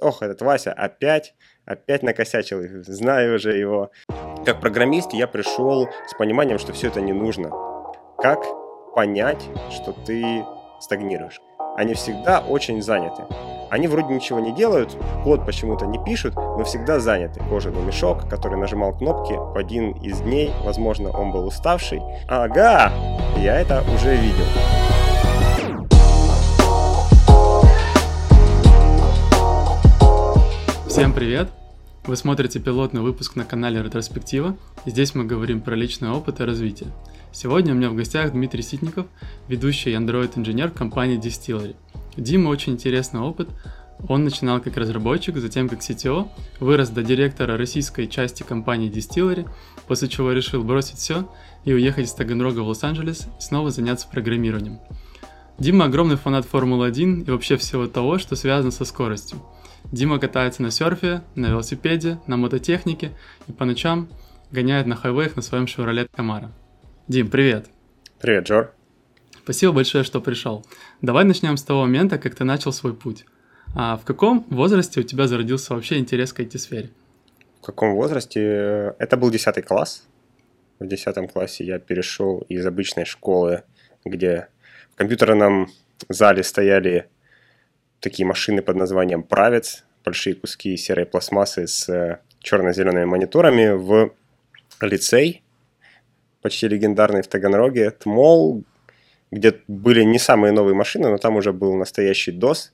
ох, этот Вася опять, опять накосячил, знаю уже его. Как программист я пришел с пониманием, что все это не нужно. Как понять, что ты стагнируешь? Они всегда очень заняты. Они вроде ничего не делают, код почему-то не пишут, но всегда заняты. Кожаный мешок, который нажимал кнопки в один из дней, возможно, он был уставший. Ага, я это уже видел. Всем привет! Вы смотрите пилотный выпуск на канале Ретроспектива, и здесь мы говорим про личный опыт и развитие. Сегодня у меня в гостях Дмитрий Ситников, ведущий Android-инженер компании Distillery. Дима очень интересный опыт. Он начинал как разработчик, затем как CTO, вырос до директора российской части компании Distillery, после чего решил бросить все и уехать из Таганрога в Лос-Анджелес и снова заняться программированием. Дима огромный фанат Формулы-1 и вообще всего того, что связано со скоростью – Дима катается на серфе, на велосипеде, на мототехнике и по ночам гоняет на хайвеях на своем Chevrolet Camaro. Дим, привет. Привет, Джор. Спасибо большое, что пришел. Давай начнем с того момента, как ты начал свой путь. А в каком возрасте у тебя зародился вообще интерес к IT-сфере? В каком возрасте? Это был 10 класс. В 10 классе я перешел из обычной школы, где в компьютерном зале стояли такие машины под названием Правец, большие куски серой пластмассы с э, черно-зелеными мониторами в лицей, почти легендарный в Таганроге, ТМОЛ, где были не самые новые машины, но там уже был настоящий DOS,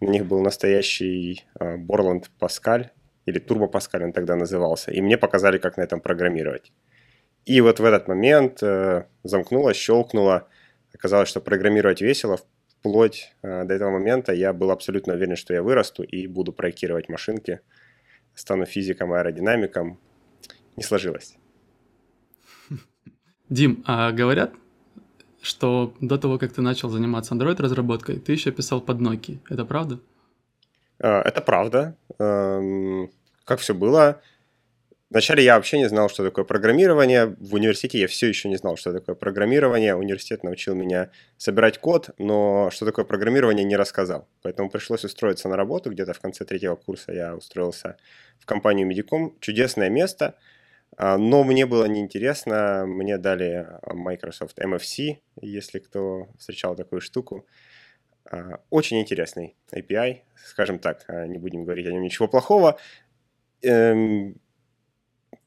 на них был настоящий Борланд Паскаль, или Турбо Паскаль он тогда назывался, и мне показали, как на этом программировать. И вот в этот момент э, замкнуло, щелкнуло, оказалось, что программировать весело, вплоть э, до этого момента я был абсолютно уверен, что я вырасту и буду проектировать машинки, стану физиком аэродинамиком. Не сложилось. Дим, а говорят, что до того, как ты начал заниматься Android-разработкой, ты еще писал под Nokia. Это правда? Э, это правда. Эм, как все было, Вначале я вообще не знал, что такое программирование. В университете я все еще не знал, что такое программирование. Университет научил меня собирать код, но что такое программирование не рассказал. Поэтому пришлось устроиться на работу. Где-то в конце третьего курса я устроился в компанию Medicom. Чудесное место, а, но мне было неинтересно. Мне дали Microsoft MFC, если кто встречал такую штуку. А, очень интересный API, скажем так, а, не будем говорить о нем ничего плохого эм,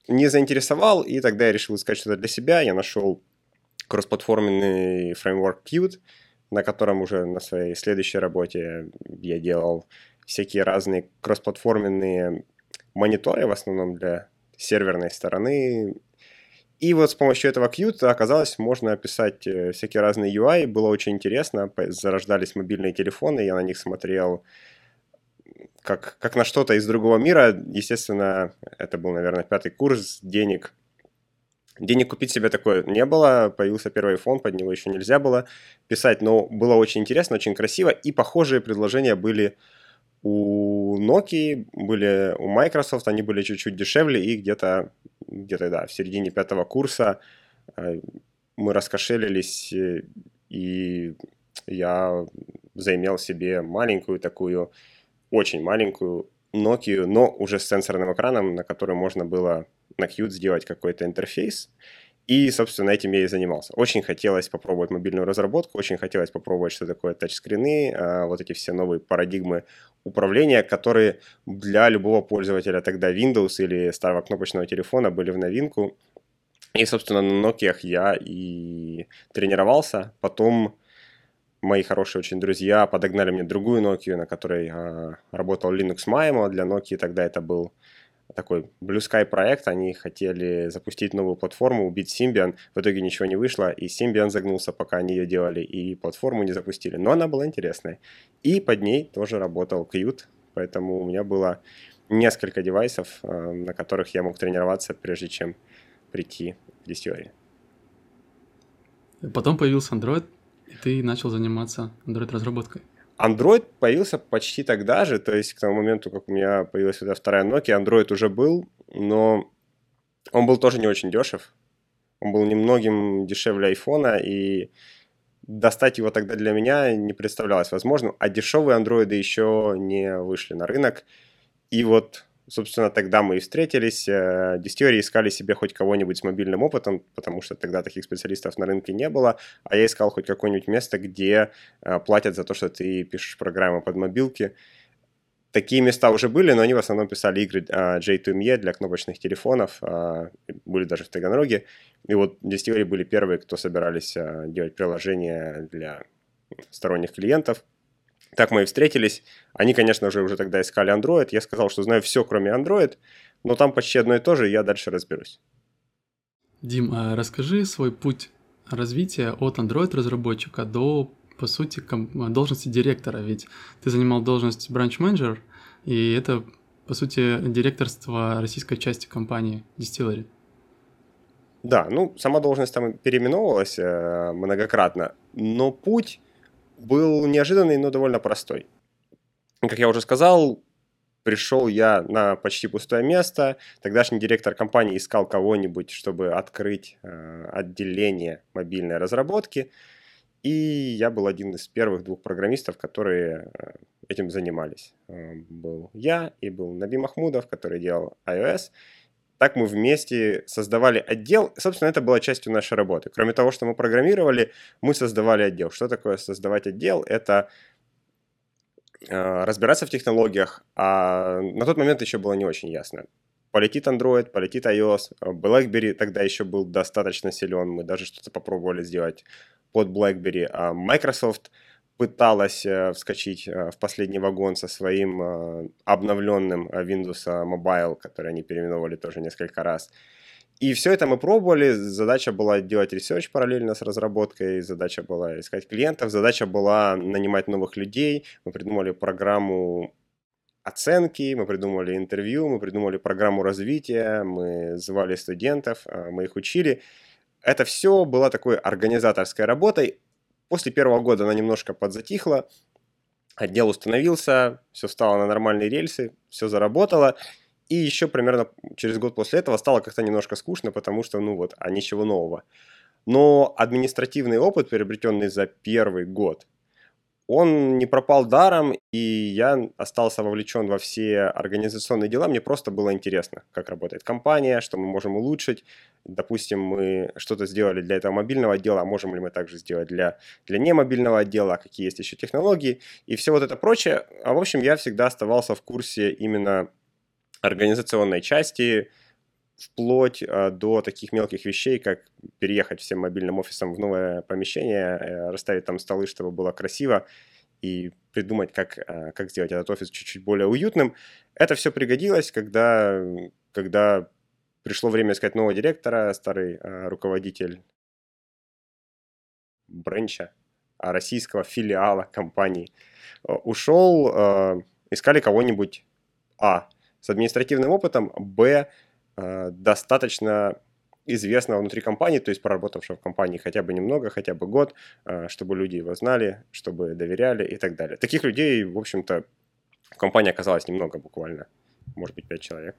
не заинтересовал, и тогда я решил искать что-то для себя. Я нашел кроссплатформенный фреймворк Qt, на котором уже на своей следующей работе я делал всякие разные кроссплатформенные мониторы, в основном для серверной стороны. И вот с помощью этого Qt оказалось, можно описать э, всякие разные UI, было очень интересно, зарождались мобильные телефоны, я на них смотрел как, как на что-то из другого мира. Естественно, это был, наверное, пятый курс, денег. Денег купить себе такое не было, появился первый iPhone, под него еще нельзя было писать, но было очень интересно, очень красиво, и похожие предложения были у Nokia, были у Microsoft, они были чуть-чуть дешевле, и где-то, где-то да, в середине пятого курса э, мы раскошелились, э, и я заимел себе маленькую такую очень маленькую Nokia, но уже с сенсорным экраном, на который можно было на Qt сделать какой-то интерфейс. И, собственно, этим я и занимался. Очень хотелось попробовать мобильную разработку, очень хотелось попробовать, что такое тачскрины, а, вот эти все новые парадигмы управления, которые для любого пользователя тогда Windows или старого кнопочного телефона были в новинку. И, собственно, на Nokia я и тренировался. Потом мои хорошие очень друзья подогнали мне другую Nokia, на которой э, работал Linux Maimo. Для Nokia тогда это был такой Blue Sky проект. Они хотели запустить новую платформу, убить Symbian. В итоге ничего не вышло, и Symbian загнулся, пока они ее делали, и платформу не запустили. Но она была интересная. И под ней тоже работал Qt, поэтому у меня было несколько девайсов, э, на которых я мог тренироваться, прежде чем прийти в Distillery. Потом появился Android, и ты начал заниматься Android-разработкой. Android появился почти тогда же, то есть к тому моменту, как у меня появилась эта вторая Nokia, Android уже был, но он был тоже не очень дешев. Он был немногим дешевле айфона, и достать его тогда для меня не представлялось возможным, а дешевые андроиды еще не вышли на рынок. И вот, собственно, тогда мы и встретились. Дистillery искали себе хоть кого-нибудь с мобильным опытом, потому что тогда таких специалистов на рынке не было, а я искал хоть какое-нибудь место, где платят за то, что ты пишешь программы под мобилки. Такие места уже были, но они в основном писали игры J2ME для кнопочных телефонов, были даже в Таганроге. И вот Distillery были первые, кто собирались делать приложения для сторонних клиентов. Так мы и встретились. Они, конечно же, уже тогда искали Android. Я сказал, что знаю все, кроме Android, но там почти одно и то же, и я дальше разберусь. Дим, а расскажи свой путь развития от Android-разработчика до по сути, должности директора, ведь ты занимал должность бранч-менеджер, и это, по сути, директорство российской части компании Distillery. Да, ну, сама должность там переименовывалась э, многократно, но путь был неожиданный, но довольно простой. Как я уже сказал, пришел я на почти пустое место. Тогдашний директор компании искал кого-нибудь, чтобы открыть э, отделение мобильной разработки. И я был один из первых двух программистов, которые э, этим занимались. Э, был я и был Наби Махмудов, который делал iOS. Так мы вместе создавали отдел. Собственно, это была частью нашей работы. Кроме того, что мы программировали, мы создавали отдел. Что такое создавать отдел? Это э, разбираться в технологиях, а на тот момент еще было не очень ясно. Полетит Android, полетит iOS, BlackBerry тогда еще был достаточно силен, мы даже что-то попробовали сделать под BlackBerry. А Microsoft пыталась э, вскочить э, в последний вагон со своим э, обновленным Windows Mobile, который они переименовали тоже несколько раз. И все это мы пробовали. Задача была делать research параллельно с разработкой, задача была искать клиентов, задача была нанимать новых людей. Мы придумали программу оценки, мы придумали интервью, мы придумали программу развития, мы звали студентов, мы их учили. Это все было такой организаторской работой. После первого года она немножко подзатихла, отдел установился, все стало на нормальные рельсы, все заработало. И еще примерно через год после этого стало как-то немножко скучно, потому что, ну вот, а ничего нового. Но административный опыт, приобретенный за первый год, он не пропал даром, и я остался вовлечен во все организационные дела. Мне просто было интересно, как работает компания, что мы можем улучшить. Допустим, мы что-то сделали для этого мобильного отдела, а можем ли мы также сделать для, для немобильного отдела, какие есть еще технологии и все вот это прочее. А в общем, я всегда оставался в курсе именно организационной части, вплоть а, до таких мелких вещей, как переехать всем мобильным офисом в новое помещение, э, расставить там столы, чтобы было красиво, и придумать, как, а, как сделать этот офис чуть-чуть более уютным. Это все пригодилось, когда, когда пришло время искать нового директора, старый а, руководитель бренча, российского филиала компании, ушел, искали кого-нибудь, а, с административным опытом, б, Э, достаточно известного внутри компании, то есть проработавшего в компании хотя бы немного, хотя бы год, э, чтобы люди его знали, чтобы доверяли и так далее. Таких людей, в общем-то, в компании оказалось немного буквально, может быть, пять человек.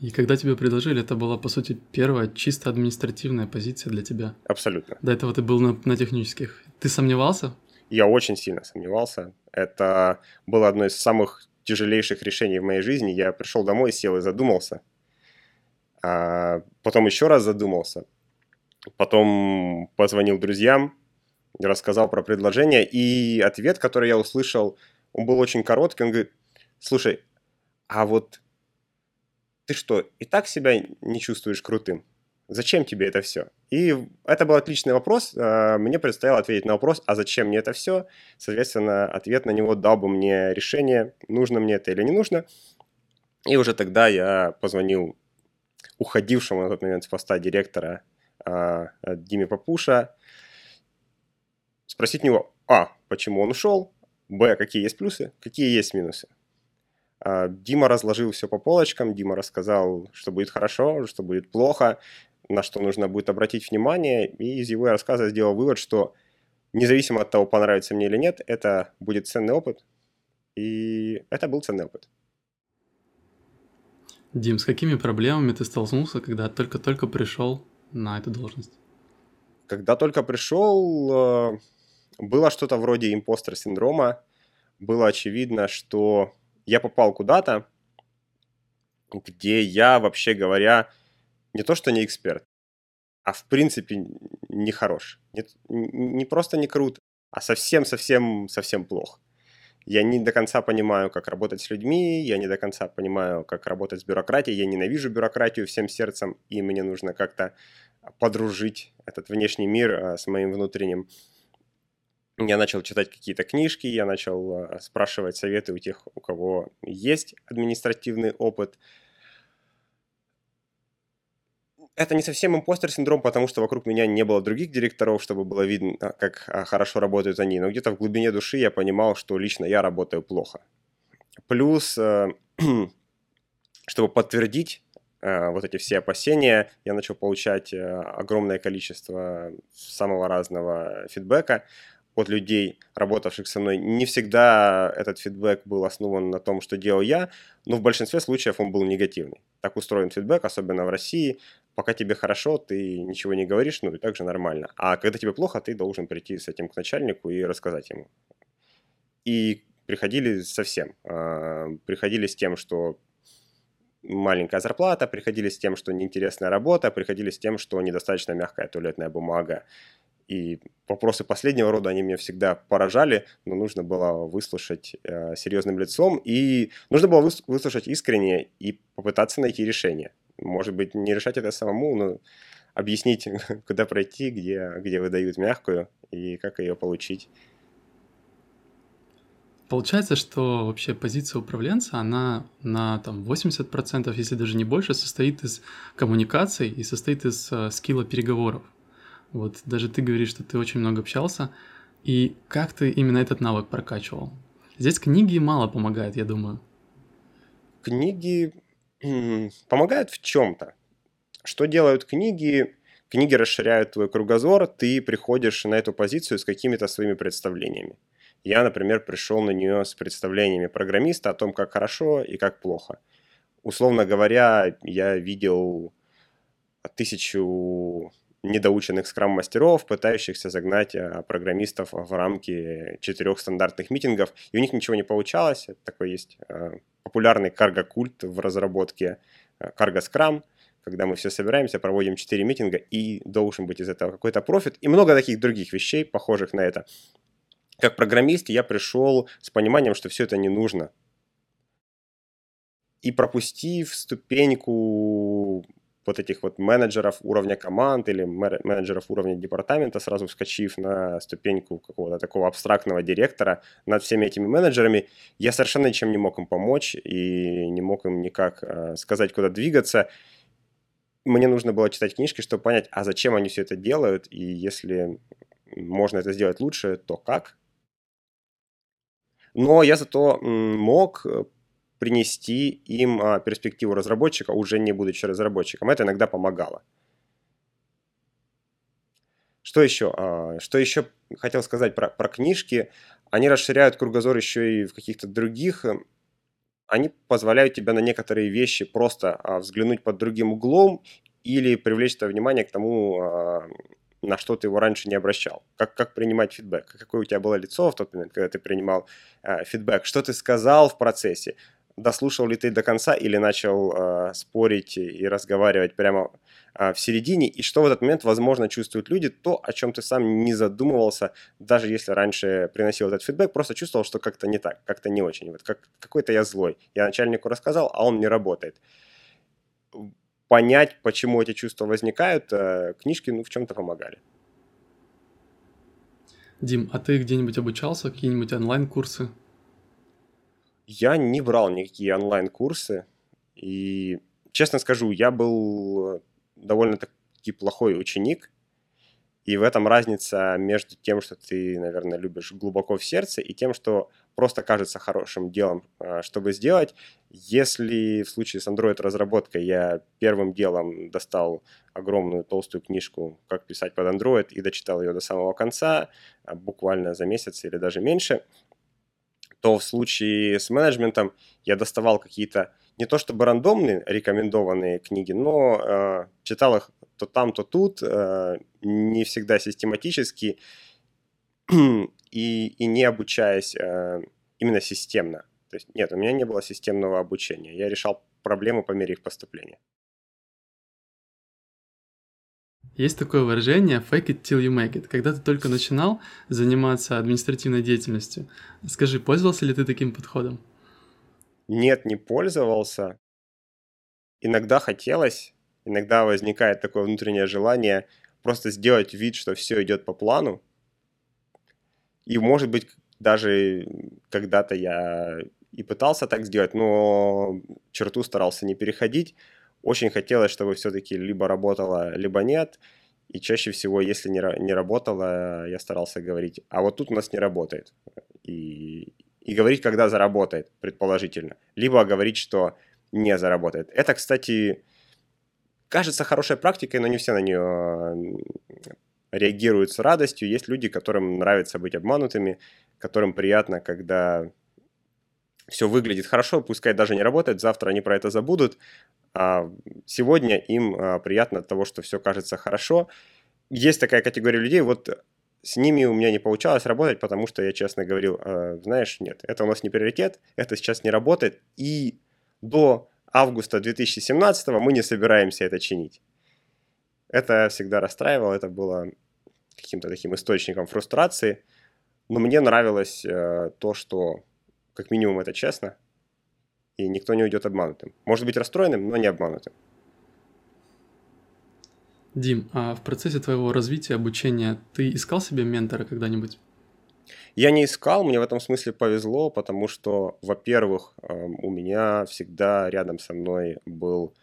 И когда тебе предложили, это была, по сути, первая чисто административная позиция для тебя? Абсолютно. До этого ты был на, на технических. Ты сомневался? Я очень сильно сомневался. Это было одно из самых тяжелейших решений в моей жизни. Я пришел домой, сел и задумался. А потом еще раз задумался. Потом позвонил друзьям, рассказал про предложение. И ответ, который я услышал, он был очень короткий. Он говорит, слушай, а вот ты что, и так себя не чувствуешь крутым? Зачем тебе это все? И это был отличный вопрос. А, мне предстояло ответить на вопрос, а зачем мне это все? Соответственно, ответ на него дал бы мне решение, нужно мне это или не нужно. И уже тогда я позвонил уходившему на тот момент с поста директора а, Диме Папуша, спросить у него, а, почему он ушел, б, какие есть плюсы, какие есть минусы. А, Дима разложил все по полочкам, Дима рассказал, что будет хорошо, что будет плохо, на что нужно будет обратить внимание, и из его рассказа сделал вывод, что независимо от того, понравится мне или нет, это будет ценный опыт, и это был ценный опыт. Дим, с какими проблемами ты столкнулся, когда только-только пришел на эту должность? Когда только пришел, э, было что-то вроде импостер синдрома. Было очевидно, что я попал куда-то, где я, вообще говоря, не то что не эксперт, а в принципе не хорош. Не, не просто не крут, а совсем-совсем-совсем плохо. Я не до конца понимаю, как работать с людьми, я не до конца понимаю, как работать с бюрократией, я ненавижу бюрократию всем сердцем, и мне нужно как-то подружить этот внешний мир а, с моим внутренним. Я начал читать какие-то книжки, я начал а, спрашивать советы у тех, у кого есть административный опыт – это не совсем импостер синдром, потому что вокруг меня не было других директоров, чтобы было видно, как а, хорошо работают они. Но где-то в глубине души я понимал, что лично я работаю плохо. Плюс, э, чтобы подтвердить э, вот эти все опасения, я начал получать э, огромное количество самого разного фидбэка от людей, работавших со мной. Не всегда этот фидбэк был основан на том, что делал я, но в большинстве случаев он был негативный. Так устроен фидбэк, особенно в России. Пока тебе хорошо, ты ничего не говоришь, ну и так же нормально. А когда тебе плохо, ты должен прийти с этим к начальнику и рассказать ему. И приходили совсем. А, приходили с тем, что маленькая зарплата, приходили с тем, что неинтересная работа, приходили с тем, что недостаточно мягкая туалетная бумага и вопросы последнего рода, они меня всегда поражали, но нужно было выслушать э, серьезным лицом, и нужно было выслушать искренне и попытаться найти решение. Может быть, не решать это самому, но объяснить, куда пройти, где, где выдают мягкую и как ее получить. Получается, что вообще позиция управленца, она на там, 80%, если даже не больше, состоит из коммуникаций и состоит из э, скилла переговоров. Вот даже ты говоришь, что ты очень много общался. И как ты именно этот навык прокачивал? Здесь книги мало помогают, я думаю. Книги помогают в чем-то. Что делают книги? Книги расширяют твой кругозор, ты приходишь на эту позицию с какими-то своими представлениями. Я, например, пришел на нее с представлениями программиста о том, как хорошо и как плохо. Условно говоря, я видел тысячу недоученных скрам-мастеров, пытающихся загнать э, программистов в рамки четырех стандартных митингов, и у них ничего не получалось. Это такой есть э, популярный карго-культ в разработке карго-скрам, э, когда мы все собираемся, проводим 4 митинга, и должен быть из этого какой-то профит, и много таких других вещей, похожих на это. Как программист я пришел с пониманием, что все это не нужно. И пропустив ступеньку вот этих вот менеджеров уровня команд или менеджеров уровня департамента, сразу вскочив на ступеньку какого-то такого абстрактного директора над всеми этими менеджерами, я совершенно ничем не мог им помочь и не мог им никак э, сказать, куда двигаться. Мне нужно было читать книжки, чтобы понять, а зачем они все это делают, и если можно это сделать лучше, то как. Но я зато мог принести им а, перспективу разработчика, уже не будучи разработчиком. Это иногда помогало. Что еще? А, что еще хотел сказать про, про книжки? Они расширяют кругозор еще и в каких-то других. Они позволяют тебе на некоторые вещи просто а, взглянуть под другим углом или привлечь твое внимание к тому, на что ты его раньше не обращал. Как, как принимать фидбэк? Какое у тебя было лицо в тот момент, когда ты принимал э, фидбэк? Что ты сказал в процессе? Дослушал ли ты до конца или начал э, спорить и разговаривать прямо э, в середине, и что в этот момент, возможно, чувствуют люди, то, о чем ты сам не задумывался, даже если раньше приносил этот фидбэк, просто чувствовал, что как-то не так, как-то не очень. Вот как, какой-то я злой. Я начальнику рассказал, а он не работает. Понять, почему эти чувства возникают, э, книжки ну, в чем-то помогали. Дим, а ты где-нибудь обучался, какие-нибудь онлайн-курсы? Я не брал никакие онлайн-курсы. И, честно скажу, я был довольно-таки плохой ученик. И в этом разница между тем, что ты, наверное, любишь глубоко в сердце, и тем, что просто кажется хорошим делом, а, чтобы сделать. Если в случае с Android-разработкой я первым делом достал огромную толстую книжку «Как писать под Android» и дочитал ее до самого конца, а, буквально за месяц или даже меньше – то в случае с менеджментом я доставал какие-то не то чтобы рандомные рекомендованные книги, но э, читал их то там, то тут, э, не всегда систематически и, и не обучаясь э, именно системно. То есть нет, у меня не было системного обучения. Я решал проблемы по мере их поступления. Есть такое выражение fake it till you make it. Когда ты только начинал заниматься административной деятельностью, скажи, пользовался ли ты таким подходом? Нет, не пользовался. Иногда хотелось, иногда возникает такое внутреннее желание просто сделать вид, что все идет по плану. И может быть даже когда-то я и пытался так сделать, но черту старался не переходить. Очень хотелось, чтобы все-таки либо работало, либо нет. И чаще всего, если не, не работало, я старался говорить, а вот тут у нас не работает. И, и говорить, когда заработает, предположительно. Либо говорить, что не заработает. Это, кстати, кажется хорошей практикой, но не все на нее реагируют с радостью. Есть люди, которым нравится быть обманутыми, которым приятно, когда все выглядит хорошо, пускай даже не работает, завтра они про это забудут, а сегодня им а, приятно от того, что все кажется хорошо. Есть такая категория людей, вот с ними у меня не получалось работать, потому что я честно говорил, «А, знаешь, нет, это у нас не приоритет, это сейчас не работает, и до августа 2017 мы не собираемся это чинить. Это всегда расстраивало, это было каким-то таким источником фрустрации, но мне нравилось э, то, что как минимум это честно, и никто не уйдет обманутым. Может быть расстроенным, но не обманутым. Дим, а в процессе твоего развития, обучения, ты искал себе ментора когда-нибудь? Я не искал, мне в этом смысле повезло, потому что, во-первых, эм, у меня всегда рядом со мной был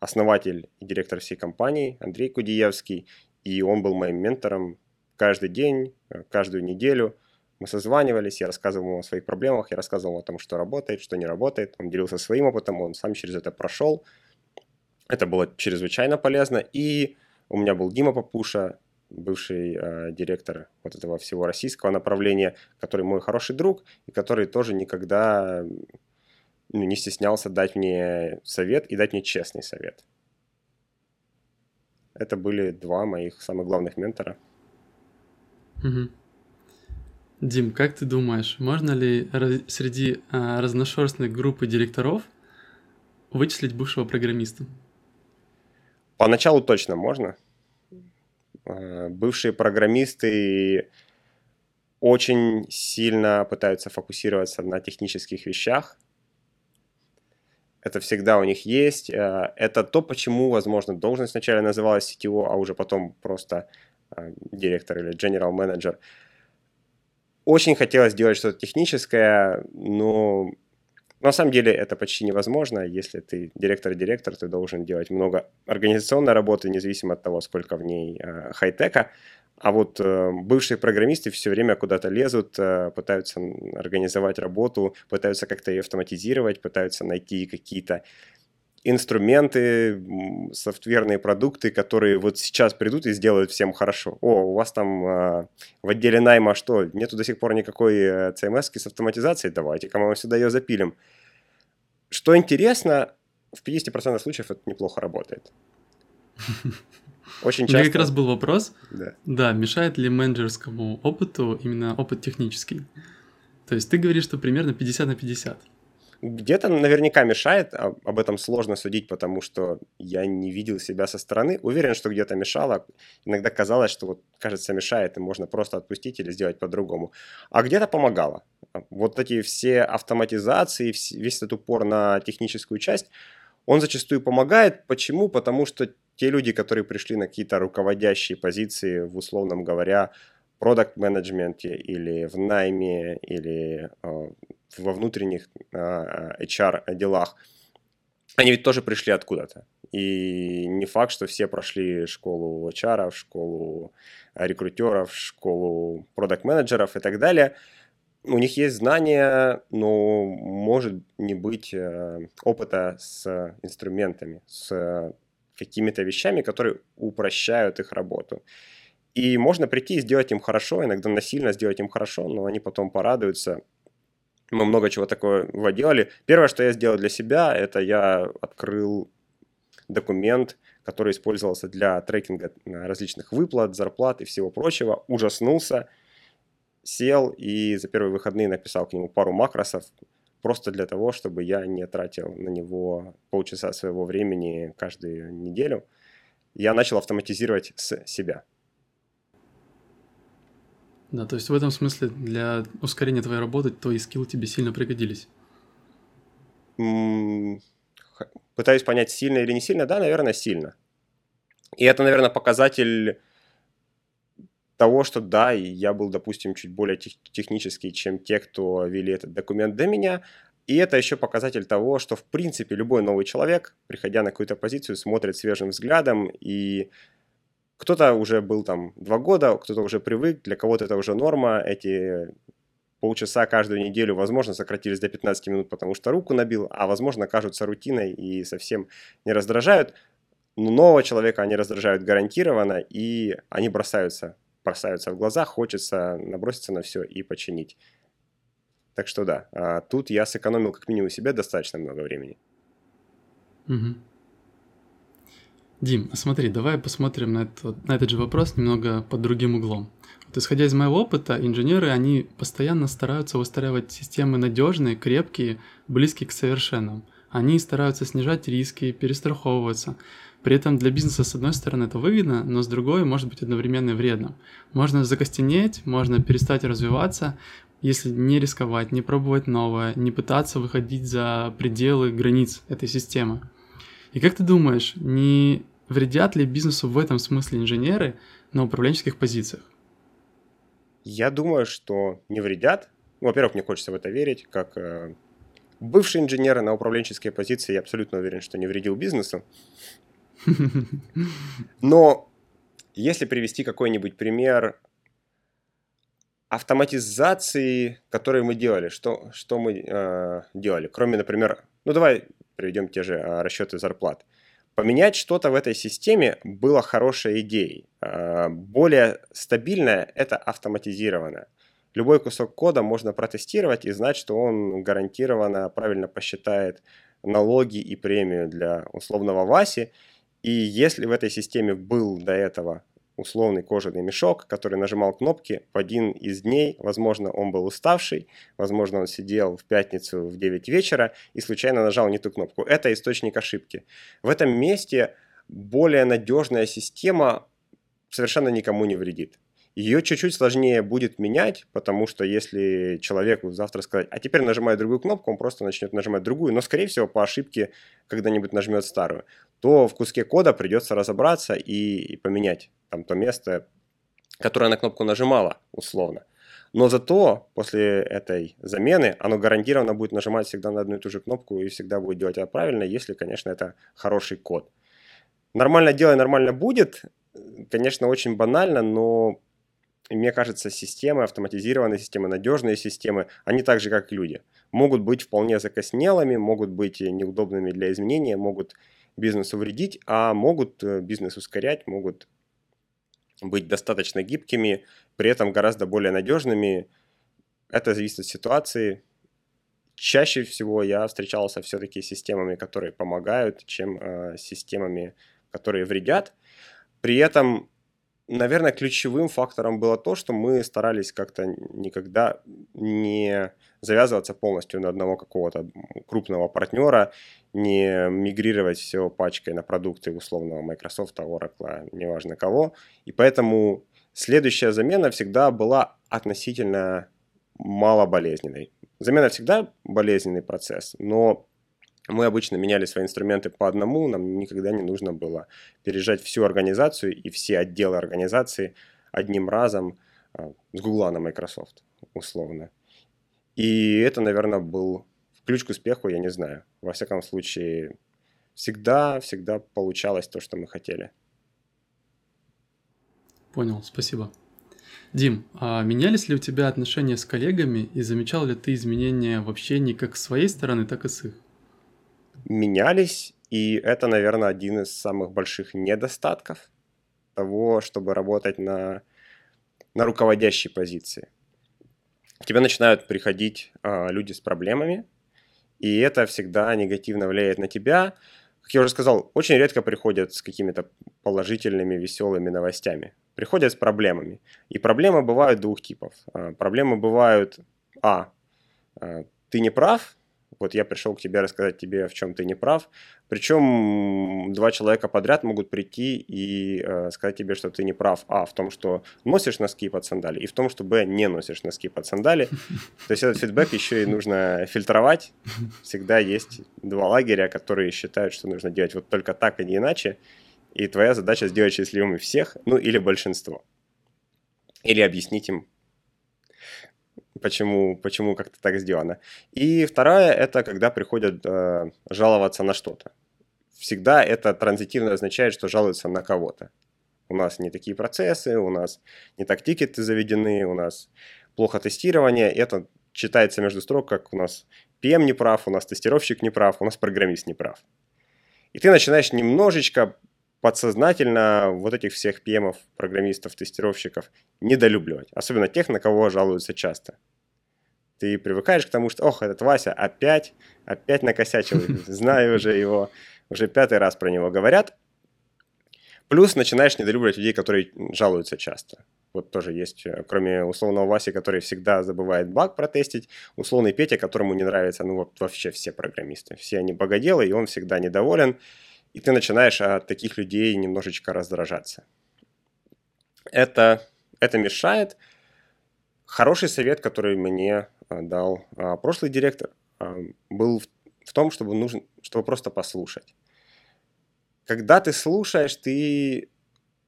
основатель и директор всей компании Андрей Кудиевский, и он был моим ментором каждый день, э, каждую неделю – мы созванивались, я рассказывал ему о своих проблемах, я рассказывал о том, что работает, что не работает. Он делился своим опытом, он сам через это прошел. Это было чрезвычайно полезно. И у меня был Дима Папуша, бывший э, директор вот этого всего российского направления, который мой хороший друг, и который тоже никогда ну, не стеснялся дать мне совет и дать мне честный совет. Это были два моих самых главных ментора. Угу. Дим, как ты думаешь, можно ли среди а, разношерстной группы директоров вычислить бывшего программиста? Поначалу точно можно. А, бывшие программисты очень сильно пытаются фокусироваться на технических вещах. Это всегда у них есть. А, это то, почему, возможно, должность сначала называлась CTO, а уже потом просто а, директор или general manager – очень хотелось сделать что-то техническое, но на самом деле это почти невозможно. Если ты директор-директор, ты должен делать много организационной работы, независимо от того, сколько в ней э, хай-тека. А вот э, бывшие программисты все время куда-то лезут, э, пытаются организовать работу, пытаются как-то ее автоматизировать, пытаются найти какие-то инструменты, софтверные продукты, которые вот сейчас придут и сделают всем хорошо. О, у вас там э, в отделе найма что, нету до сих пор никакой э, CMS с автоматизацией? Давайте-ка мы сюда ее запилим. Что интересно, в 50% случаев это неплохо работает. Очень часто... У меня как раз был вопрос, да. да, мешает ли менеджерскому опыту именно опыт технический? То есть ты говоришь, что примерно 50 на 50. Где-то наверняка мешает, а, об этом сложно судить, потому что я не видел себя со стороны. Уверен, что где-то мешало. Иногда казалось, что вот, кажется, мешает, и можно просто отпустить или сделать по-другому. А где-то помогало. Вот эти все автоматизации, весь этот упор на техническую часть, он зачастую помогает. Почему? Потому что те люди, которые пришли на какие-то руководящие позиции, в условном говоря, продукт-менеджменте или в найме, или э, во внутренних э, HR делах, они ведь тоже пришли откуда-то. И не факт, что все прошли школу HR, школу рекрутеров, школу продукт-менеджеров и так далее. У них есть знания, но может не быть э, опыта с инструментами, с какими-то вещами, которые упрощают их работу. И можно прийти и сделать им хорошо, иногда насильно сделать им хорошо, но они потом порадуются. Мы много чего такого делали. Первое, что я сделал для себя, это я открыл документ, который использовался для трекинга различных выплат, зарплат и всего прочего, ужаснулся, сел и за первые выходные написал к нему пару макросов, просто для того, чтобы я не тратил на него полчаса своего времени каждую неделю. Я начал автоматизировать с себя. Да, то есть в этом смысле для ускорения твоей работы твои скиллы тебе сильно пригодились. Пытаюсь понять, сильно или не сильно. Да, наверное, сильно. И это, наверное, показатель того, что да, я был, допустим, чуть более тех, технический, чем те, кто вели этот документ до меня. И это еще показатель того, что, в принципе, любой новый человек, приходя на какую-то позицию, смотрит свежим взглядом, и кто-то уже был там два года, кто-то уже привык, для кого-то это уже норма, эти полчаса каждую неделю, возможно, сократились до 15 минут, потому что руку набил, а возможно, кажутся рутиной и совсем не раздражают. Но нового человека они раздражают гарантированно, и они бросаются бросаются в глаза, хочется наброситься на все и починить. Так что да, а тут я сэкономил как минимум себе достаточно много времени. Угу. Дим, смотри, давай посмотрим на, это, на этот же вопрос немного под другим углом. Вот исходя из моего опыта, инженеры, они постоянно стараются выстраивать системы надежные, крепкие, близкие к совершенному. Они стараются снижать риски, перестраховываться. При этом для бизнеса, с одной стороны, это выгодно, но с другой может быть одновременно вредно. Можно закостенеть, можно перестать развиваться, если не рисковать, не пробовать новое, не пытаться выходить за пределы границ этой системы. И как ты думаешь, не вредят ли бизнесу в этом смысле инженеры на управленческих позициях? Я думаю, что не вредят. Ну, во-первых, мне хочется в это верить, как э, бывший инженер на управленческие позиции, я абсолютно уверен, что не вредил бизнесу. Но если привести какой-нибудь пример автоматизации, которые мы делали, что, что мы э, делали, кроме, например, ну давай приведем те же э, расчеты зарплат. Поменять что-то в этой системе было хорошей идеей. Э, более стабильное – это автоматизированное. Любой кусок кода можно протестировать и знать, что он гарантированно правильно посчитает налоги и премию для условного Васи, и если в этой системе был до этого условный кожаный мешок, который нажимал кнопки в один из дней, возможно, он был уставший, возможно, он сидел в пятницу в 9 вечера и случайно нажал не ту кнопку. Это источник ошибки. В этом месте более надежная система совершенно никому не вредит. Ее чуть-чуть сложнее будет менять, потому что если человеку завтра сказать, а теперь нажимай другую кнопку, он просто начнет нажимать другую, но, скорее всего, по ошибке когда-нибудь нажмет старую, то в куске кода придется разобраться и, поменять там то место, которое на кнопку нажимала, условно. Но зато после этой замены оно гарантированно будет нажимать всегда на одну и ту же кнопку и всегда будет делать это правильно, если, конечно, это хороший код. Нормально делай, нормально будет. Конечно, очень банально, но мне кажется, системы, автоматизированные системы, надежные системы, они так же, как и люди. Могут быть вполне закоснелыми, могут быть неудобными для изменения, могут бизнесу вредить, а могут э, бизнес ускорять, могут быть достаточно гибкими, при этом гораздо более надежными. Это зависит от ситуации. Чаще всего я встречался все-таки с системами, которые помогают, чем э, системами, которые вредят. При этом наверное, ключевым фактором было то, что мы старались как-то никогда не завязываться полностью на одного какого-то крупного партнера, не мигрировать все пачкой на продукты условного Microsoft, Oracle, неважно кого. И поэтому следующая замена всегда была относительно малоболезненной. Замена всегда болезненный процесс, но мы обычно меняли свои инструменты по одному, нам никогда не нужно было переезжать всю организацию и все отделы организации одним разом а, с Гугла на Microsoft, условно. И это, наверное, был ключ к успеху, я не знаю. Во всяком случае, всегда, всегда получалось то, что мы хотели. Понял, спасибо. Дим, а менялись ли у тебя отношения с коллегами и замечал ли ты изменения в общении как с своей стороны, так и с их? Менялись, и это, наверное, один из самых больших недостатков того, чтобы работать на, на руководящей позиции. К тебе начинают приходить а, люди с проблемами, и это всегда негативно влияет на тебя. как я уже сказал, очень редко приходят с какими-то положительными, веселыми новостями. Приходят с проблемами. И проблемы бывают двух типов. А, проблемы бывают, а, а, ты не прав, вот я пришел к тебе рассказать тебе, в чем ты не прав. Причем два человека подряд могут прийти и э, сказать тебе, что ты не прав. А, в том, что носишь носки под сандали, и в том, что Б, не носишь носки под сандали. То есть этот фидбэк еще и нужно фильтровать. Всегда есть два лагеря, которые считают, что нужно делать вот только так, а не иначе. И твоя задача сделать счастливыми всех, ну или большинство. Или объяснить им, почему, почему как-то так сделано. И вторая – это когда приходят э, жаловаться на что-то. Всегда это транзитивно означает, что жалуются на кого-то. У нас не такие процессы, у нас не так тикеты заведены, у нас плохо тестирование. Это читается между строк, как у нас PM не прав, у нас тестировщик не прав, у нас программист не прав. И ты начинаешь немножечко подсознательно вот этих всех PM, программистов, тестировщиков недолюбливать. Особенно тех, на кого жалуются часто. Ты привыкаешь к тому, что, ох, этот Вася опять, опять накосячил, знаю уже его, уже пятый раз про него говорят. Плюс начинаешь недолюбливать людей, которые жалуются часто. Вот тоже есть, э, кроме условного Васи, который всегда забывает баг протестить, условный Петя, которому не нравится, ну вот вообще все программисты. Все они богоделы, и он всегда недоволен. И ты начинаешь от таких людей немножечко раздражаться. Это, это мешает. Хороший совет, который мне а, дал а, прошлый директор, а, был в том, чтобы, нужно, чтобы просто послушать. Когда ты слушаешь, ты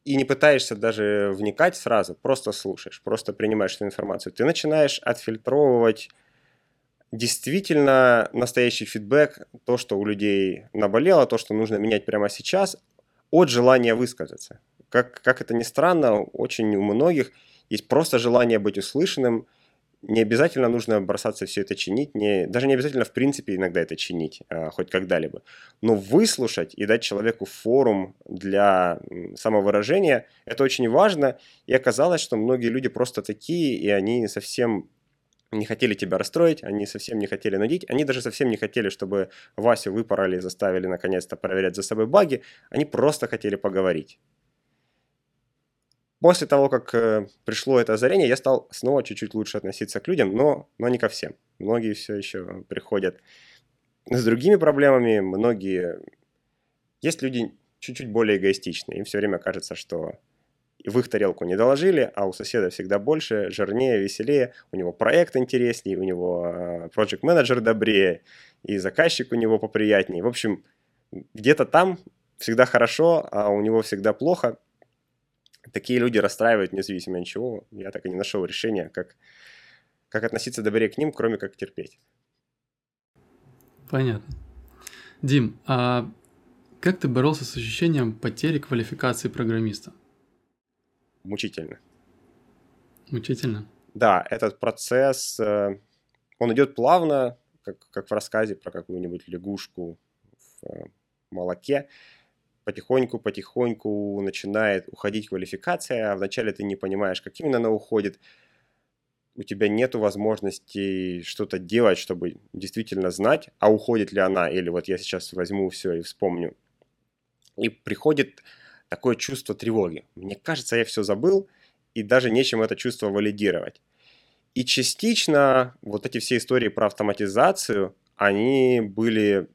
и не пытаешься даже вникать сразу, просто слушаешь, просто принимаешь эту информацию. Ты начинаешь отфильтровывать действительно настоящий фидбэк, то, что у людей наболело, то, что нужно менять прямо сейчас, от желания высказаться. Как, как это ни странно, очень у многих есть просто желание быть услышанным – не обязательно нужно бросаться все это чинить, не, даже не обязательно в принципе иногда это чинить, а, хоть когда-либо. Но выслушать и дать человеку форум для самовыражения, это очень важно. И оказалось, что многие люди просто такие, и они совсем не хотели тебя расстроить, они совсем не хотели нудить, они даже совсем не хотели, чтобы Васю выпороли и заставили наконец-то проверять за собой баги, они просто хотели поговорить. После того, как э, пришло это озарение, я стал снова чуть-чуть лучше относиться к людям, но, но не ко всем. Многие все еще приходят с другими проблемами, многие... Есть люди чуть-чуть более эгоистичные, им все время кажется, что в их тарелку не доложили, а у соседа всегда больше, жирнее, веселее, у него проект интереснее, у него э, project менеджер добрее, и заказчик у него поприятнее. В общем, где-то там всегда хорошо, а у него всегда плохо – такие люди расстраивают независимо от чего. Я так и не нашел решения, как, как относиться добрее к ним, кроме как терпеть. Понятно. Дим, а как ты боролся с ощущением потери квалификации программиста? Мучительно. Мучительно? Да, этот процесс, э, он идет плавно, как, как в рассказе про какую-нибудь лягушку в э, молоке потихоньку-потихоньку начинает уходить квалификация, а вначале ты не понимаешь, как именно она уходит, у тебя нет возможности что-то делать, чтобы действительно знать, а уходит ли она, или вот я сейчас возьму все и вспомню. И приходит такое чувство тревоги. Мне кажется, я все забыл, и даже нечем это чувство валидировать. И частично вот эти все истории про автоматизацию, они были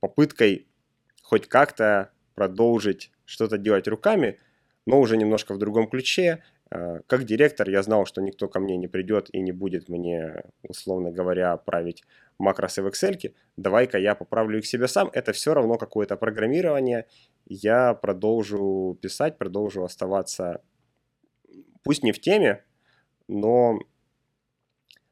попыткой хоть как-то продолжить что-то делать руками, но уже немножко в другом ключе. А, как директор я знал, что никто ко мне не придет и не будет мне, условно говоря, править макросы в Excel. Давай-ка я поправлю их себе сам. Это все равно какое-то программирование. Я продолжу писать, продолжу оставаться, пусть не в теме, но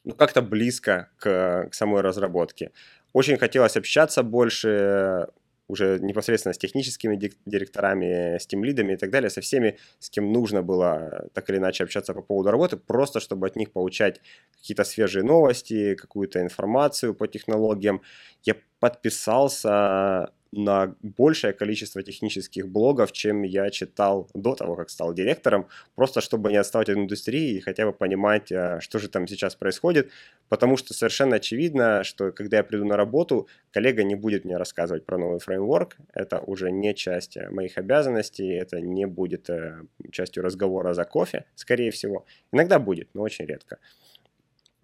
ну, как-то близко к, к самой разработке. Очень хотелось общаться больше, уже непосредственно с техническими директорами, с тем лидами и так далее, со всеми, с кем нужно было так или иначе общаться по поводу работы, просто чтобы от них получать какие-то свежие новости, какую-то информацию по технологиям. Я подписался на большее количество технических блогов, чем я читал до того, как стал директором, просто чтобы не отставать от индустрии и хотя бы понимать, э, что же там сейчас происходит, потому что совершенно очевидно, что когда я приду на работу, коллега не будет мне рассказывать про новый фреймворк, это уже не часть э, моих обязанностей, это не будет э, частью разговора за кофе, скорее всего. Иногда будет, но очень редко.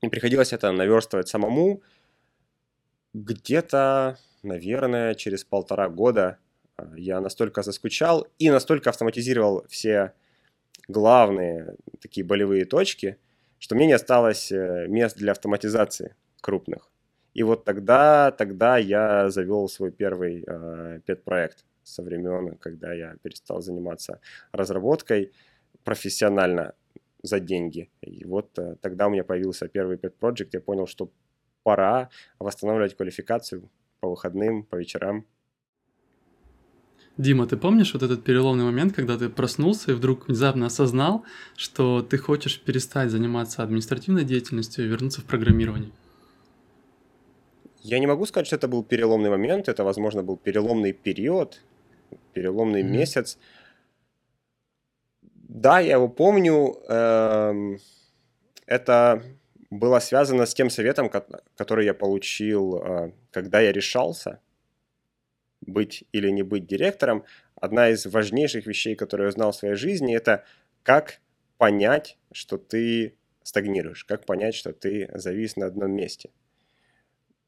И приходилось это наверстывать самому, где-то наверное, через полтора года а, я настолько заскучал и настолько автоматизировал все главные такие болевые точки, что мне не осталось э, мест для автоматизации крупных. И вот тогда, тогда я завел свой первый э, пет-проект со времен, когда я перестал заниматься разработкой профессионально за деньги. И вот э, тогда у меня появился первый пет-проект, я понял, что пора восстанавливать квалификацию, по выходным, по вечерам. Дима, ты помнишь вот этот переломный момент, когда ты проснулся и вдруг внезапно осознал, что ты хочешь перестать заниматься административной деятельностью и вернуться в программирование? Я не могу сказать, что это был переломный момент, это, возможно, был переломный период, переломный mm-hmm. месяц. Да, я его помню. Эм, это было связано с тем советом, который я получил, а, когда я решался быть или не быть директором. Одна из важнейших вещей, которые я узнал в своей жизни, это как понять, что ты стагнируешь, как понять, что ты завис на одном месте.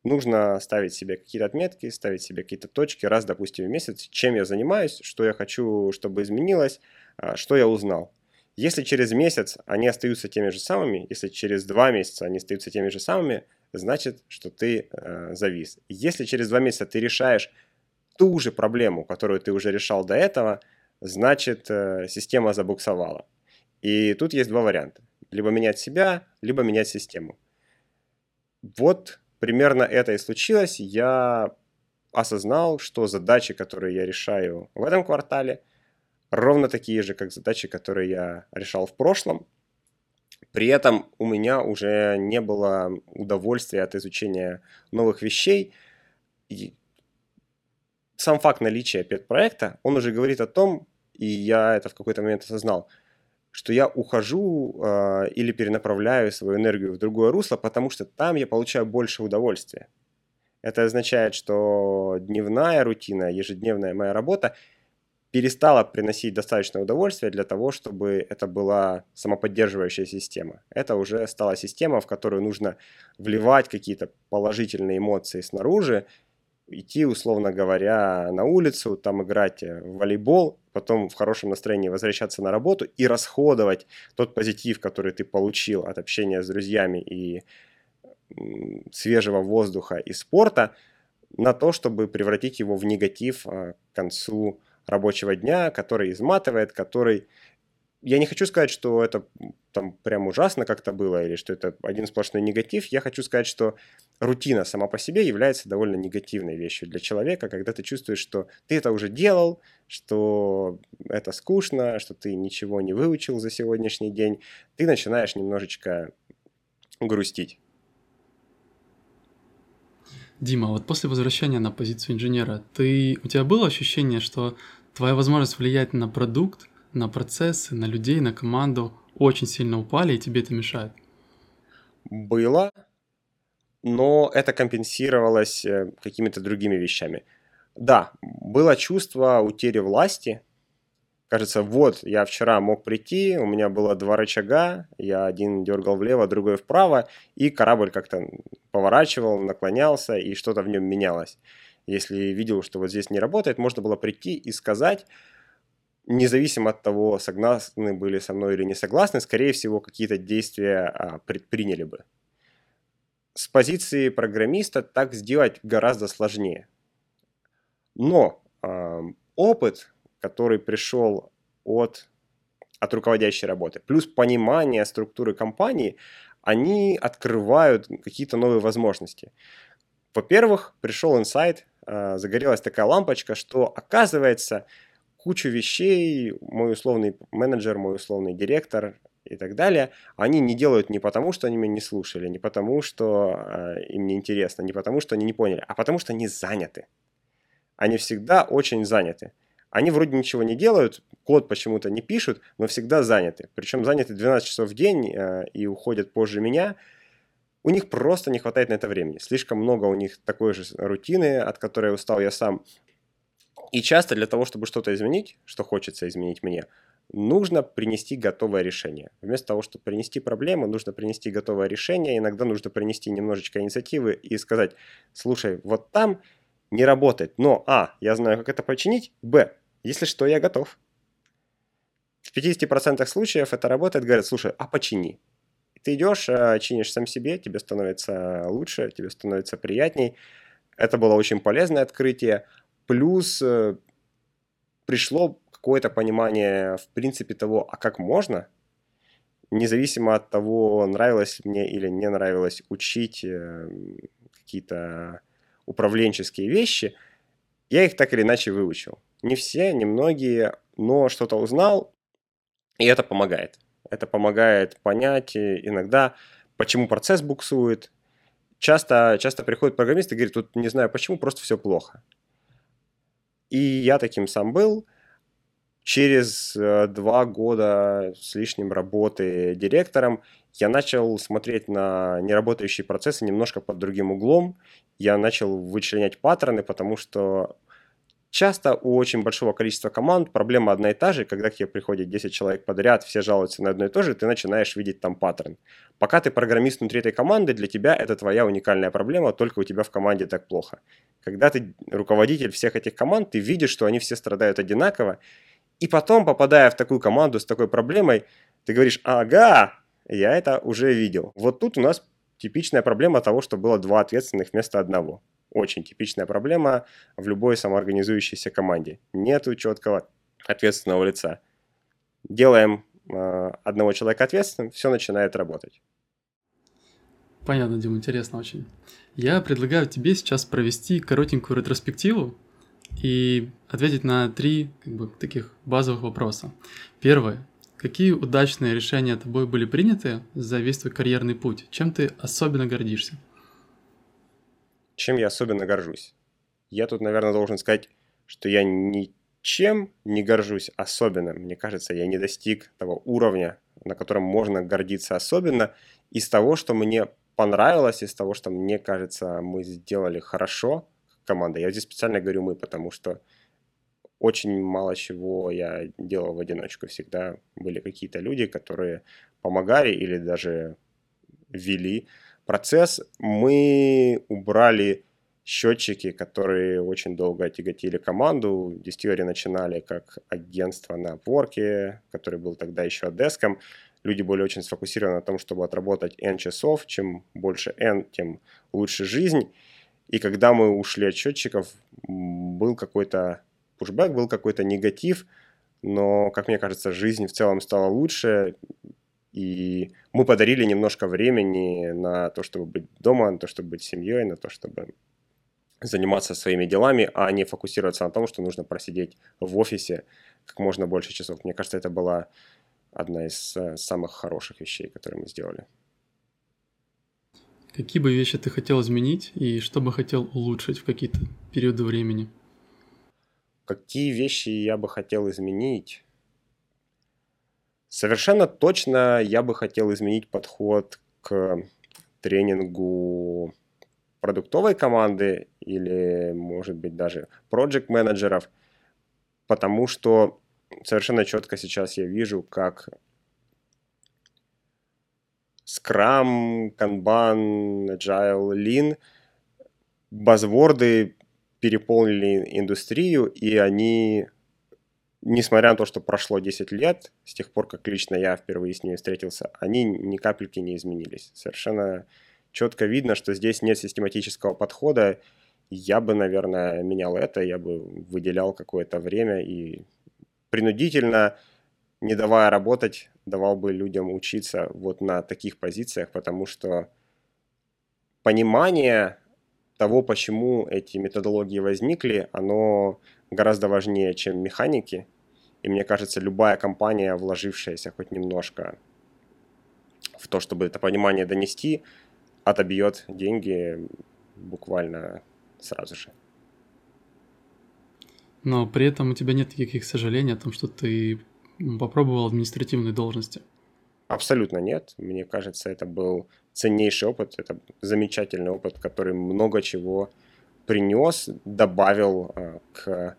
Нужно ставить себе какие-то отметки, ставить себе какие-то точки раз, допустим, в месяц, чем я занимаюсь, что я хочу, чтобы изменилось, а, что я узнал. Если через месяц они остаются теми же самыми, если через два месяца они остаются теми же самыми, значит, что ты э, завис. Если через два месяца ты решаешь ту же проблему, которую ты уже решал до этого, значит, э, система забуксовала. И тут есть два варианта. Либо менять себя, либо менять систему. Вот примерно это и случилось. Я осознал, что задачи, которые я решаю в этом квартале – ровно такие же, как задачи, которые я решал в прошлом. При этом у меня уже не было удовольствия от изучения новых вещей. И сам факт наличия пет-проекта, он уже говорит о том, и я это в какой-то момент осознал, что я ухожу э, или перенаправляю свою энергию в другое русло, потому что там я получаю больше удовольствия. Это означает, что дневная рутина, ежедневная моя работа перестала приносить достаточно удовольствия для того, чтобы это была самоподдерживающая система. Это уже стала система, в которую нужно вливать какие-то положительные эмоции снаружи, идти, условно говоря, на улицу, там играть в волейбол, потом в хорошем настроении возвращаться на работу и расходовать тот позитив, который ты получил от общения с друзьями и свежего воздуха и спорта, на то, чтобы превратить его в негатив а, к концу рабочего дня, который изматывает, который... Я не хочу сказать, что это там прям ужасно как-то было, или что это один сплошной негатив. Я хочу сказать, что рутина сама по себе является довольно негативной вещью для человека, когда ты чувствуешь, что ты это уже делал, что это скучно, что ты ничего не выучил за сегодняшний день, ты начинаешь немножечко грустить. Дима, вот после возвращения на позицию инженера, ты, у тебя было ощущение, что твоя возможность влиять на продукт, на процессы, на людей, на команду очень сильно упали, и тебе это мешает? Было, но это компенсировалось э, какими-то другими вещами. Да, было чувство утери власти. Кажется, вот, я вчера мог прийти, у меня было два рычага, я один дергал влево, другой вправо, и корабль как-то поворачивал, наклонялся, и что-то в нем менялось. Если видел, что вот здесь не работает, можно было прийти и сказать, независимо от того, согласны были со мной или не согласны, скорее всего, какие-то действия а, предприняли бы. С позиции программиста так сделать гораздо сложнее. Но э, опыт, который пришел от, от руководящей работы, плюс понимание структуры компании, они открывают какие-то новые возможности. Во-первых, пришел инсайт, загорелась такая лампочка, что оказывается кучу вещей мой условный менеджер, мой условный директор и так далее, они не делают не потому, что они меня не слушали, не потому, что э, им не интересно, не потому, что они не поняли, а потому, что они заняты. они всегда очень заняты. Они вроде ничего не делают, код почему-то не пишут, но всегда заняты. Причем заняты 12 часов в день э, и уходят позже меня. У них просто не хватает на это времени. Слишком много у них такой же рутины, от которой устал я сам. И часто для того, чтобы что-то изменить, что хочется изменить мне, нужно принести готовое решение. Вместо того, чтобы принести проблему, нужно принести готовое решение. Иногда нужно принести немножечко инициативы и сказать, слушай, вот там не работает, но А, я знаю, как это починить, Б, если что, я готов. В 50% случаев это работает, говорят, слушай, а почини. Ты идешь, э, чинишь сам себе, тебе становится лучше, тебе становится приятней. Это было очень полезное открытие. Плюс э, пришло какое-то понимание, в принципе, того, а как можно, независимо от того, нравилось мне или не нравилось учить э, какие-то управленческие вещи, я их так или иначе выучил. Не все, не многие, но что-то узнал, и это помогает. Это помогает понять иногда, почему процесс буксует. Часто, часто приходит программист и говорит, тут не знаю почему, просто все плохо. И я таким сам был. Через э, два года с лишним работы директором я начал смотреть на неработающие процессы немножко под другим углом. Я начал вычленять паттерны, потому что Часто у очень большого количества команд проблема одна и та же, когда к тебе приходит 10 человек подряд, все жалуются на одно и то же, ты начинаешь видеть там паттерн. Пока ты программист внутри этой команды, для тебя это твоя уникальная проблема, только у тебя в команде так плохо. Когда ты руководитель всех этих команд, ты видишь, что они все страдают одинаково, и потом, попадая в такую команду с такой проблемой, ты говоришь, ага, я это уже видел. Вот тут у нас типичная проблема того, что было два ответственных вместо одного. Очень типичная проблема в любой самоорганизующейся команде. Нету четкого ответственного лица. Делаем э, одного человека ответственным, все начинает работать. Понятно, Дим, интересно очень. Я предлагаю тебе сейчас провести коротенькую ретроспективу и ответить на три как бы, таких базовых вопроса. Первое. Какие удачные решения тобой были приняты за весь твой карьерный путь? Чем ты особенно гордишься? Чем я особенно горжусь? Я тут, наверное, должен сказать, что я ничем не горжусь особенно. Мне кажется, я не достиг того уровня, на котором можно гордиться особенно, из того, что мне понравилось, из того, что мне кажется, мы сделали хорошо, команда. Я здесь специально говорю мы, потому что очень мало чего я делал в одиночку. Всегда были какие-то люди, которые помогали или даже вели процесс. Мы убрали счетчики, которые очень долго тяготили команду. Distillery начинали как агентство на Upwork, который был тогда еще деском. Люди были очень сфокусированы на том, чтобы отработать N часов. Чем больше N, тем лучше жизнь. И когда мы ушли от счетчиков, был какой-то пушбэк, был какой-то негатив, но, как мне кажется, жизнь в целом стала лучше. И мы подарили немножко времени на то, чтобы быть дома, на то, чтобы быть семьей, на то, чтобы заниматься своими делами, а не фокусироваться на том, что нужно просидеть в офисе как можно больше часов. Мне кажется, это была одна из э, самых хороших вещей, которые мы сделали. Какие бы вещи ты хотел изменить и что бы хотел улучшить в какие-то периоды времени? Какие вещи я бы хотел изменить? Совершенно точно я бы хотел изменить подход к тренингу продуктовой команды или, может быть, даже проект менеджеров потому что совершенно четко сейчас я вижу, как Scrum, Kanban, Agile, Lean, базворды переполнили индустрию, и они несмотря на то, что прошло 10 лет, с тех пор, как лично я впервые с ними встретился, они ни капельки не изменились. Совершенно четко видно, что здесь нет систематического подхода. Я бы, наверное, менял это, я бы выделял какое-то время и принудительно, не давая работать, давал бы людям учиться вот на таких позициях, потому что понимание того, почему эти методологии возникли, оно гораздо важнее, чем механики. И мне кажется, любая компания, вложившаяся хоть немножко в то, чтобы это понимание донести, отобьет деньги буквально сразу же. но при этом у тебя нет никаких сожалений о том, что ты попробовал административные должности. Абсолютно нет. Мне кажется, это был ценнейший опыт, это замечательный опыт, который много чего принес, добавил э, к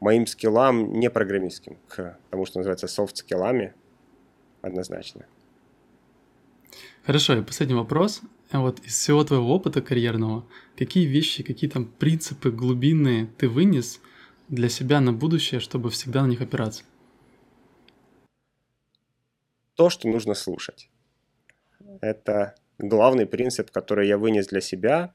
моим скиллам не программистским, к тому, что называется софт-скиллами, однозначно. Хорошо, и последний вопрос. Вот из всего твоего опыта карьерного, какие вещи, какие там принципы глубинные ты вынес для себя на будущее, чтобы всегда на них опираться? То, что нужно слушать. Это главный принцип, который я вынес для себя.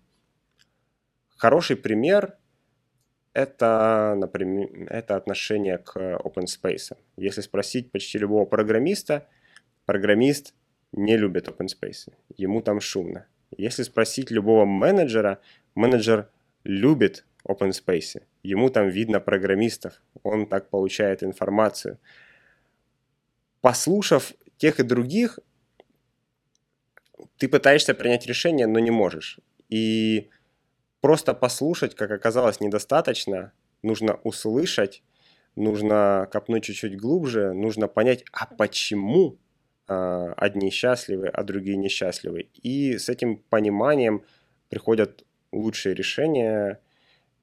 Хороший пример – это, например, это отношение к open space. Если спросить почти любого программиста, программист не любит open space, ему там шумно. Если спросить любого менеджера, менеджер любит open space, ему там видно программистов, он так получает информацию. Послушав тех и других, ты пытаешься принять решение, но не можешь. И просто послушать, как оказалось, недостаточно. Нужно услышать, нужно копнуть чуть-чуть глубже, нужно понять, а почему а, одни счастливы, а другие несчастливы. И с этим пониманием приходят лучшие решения.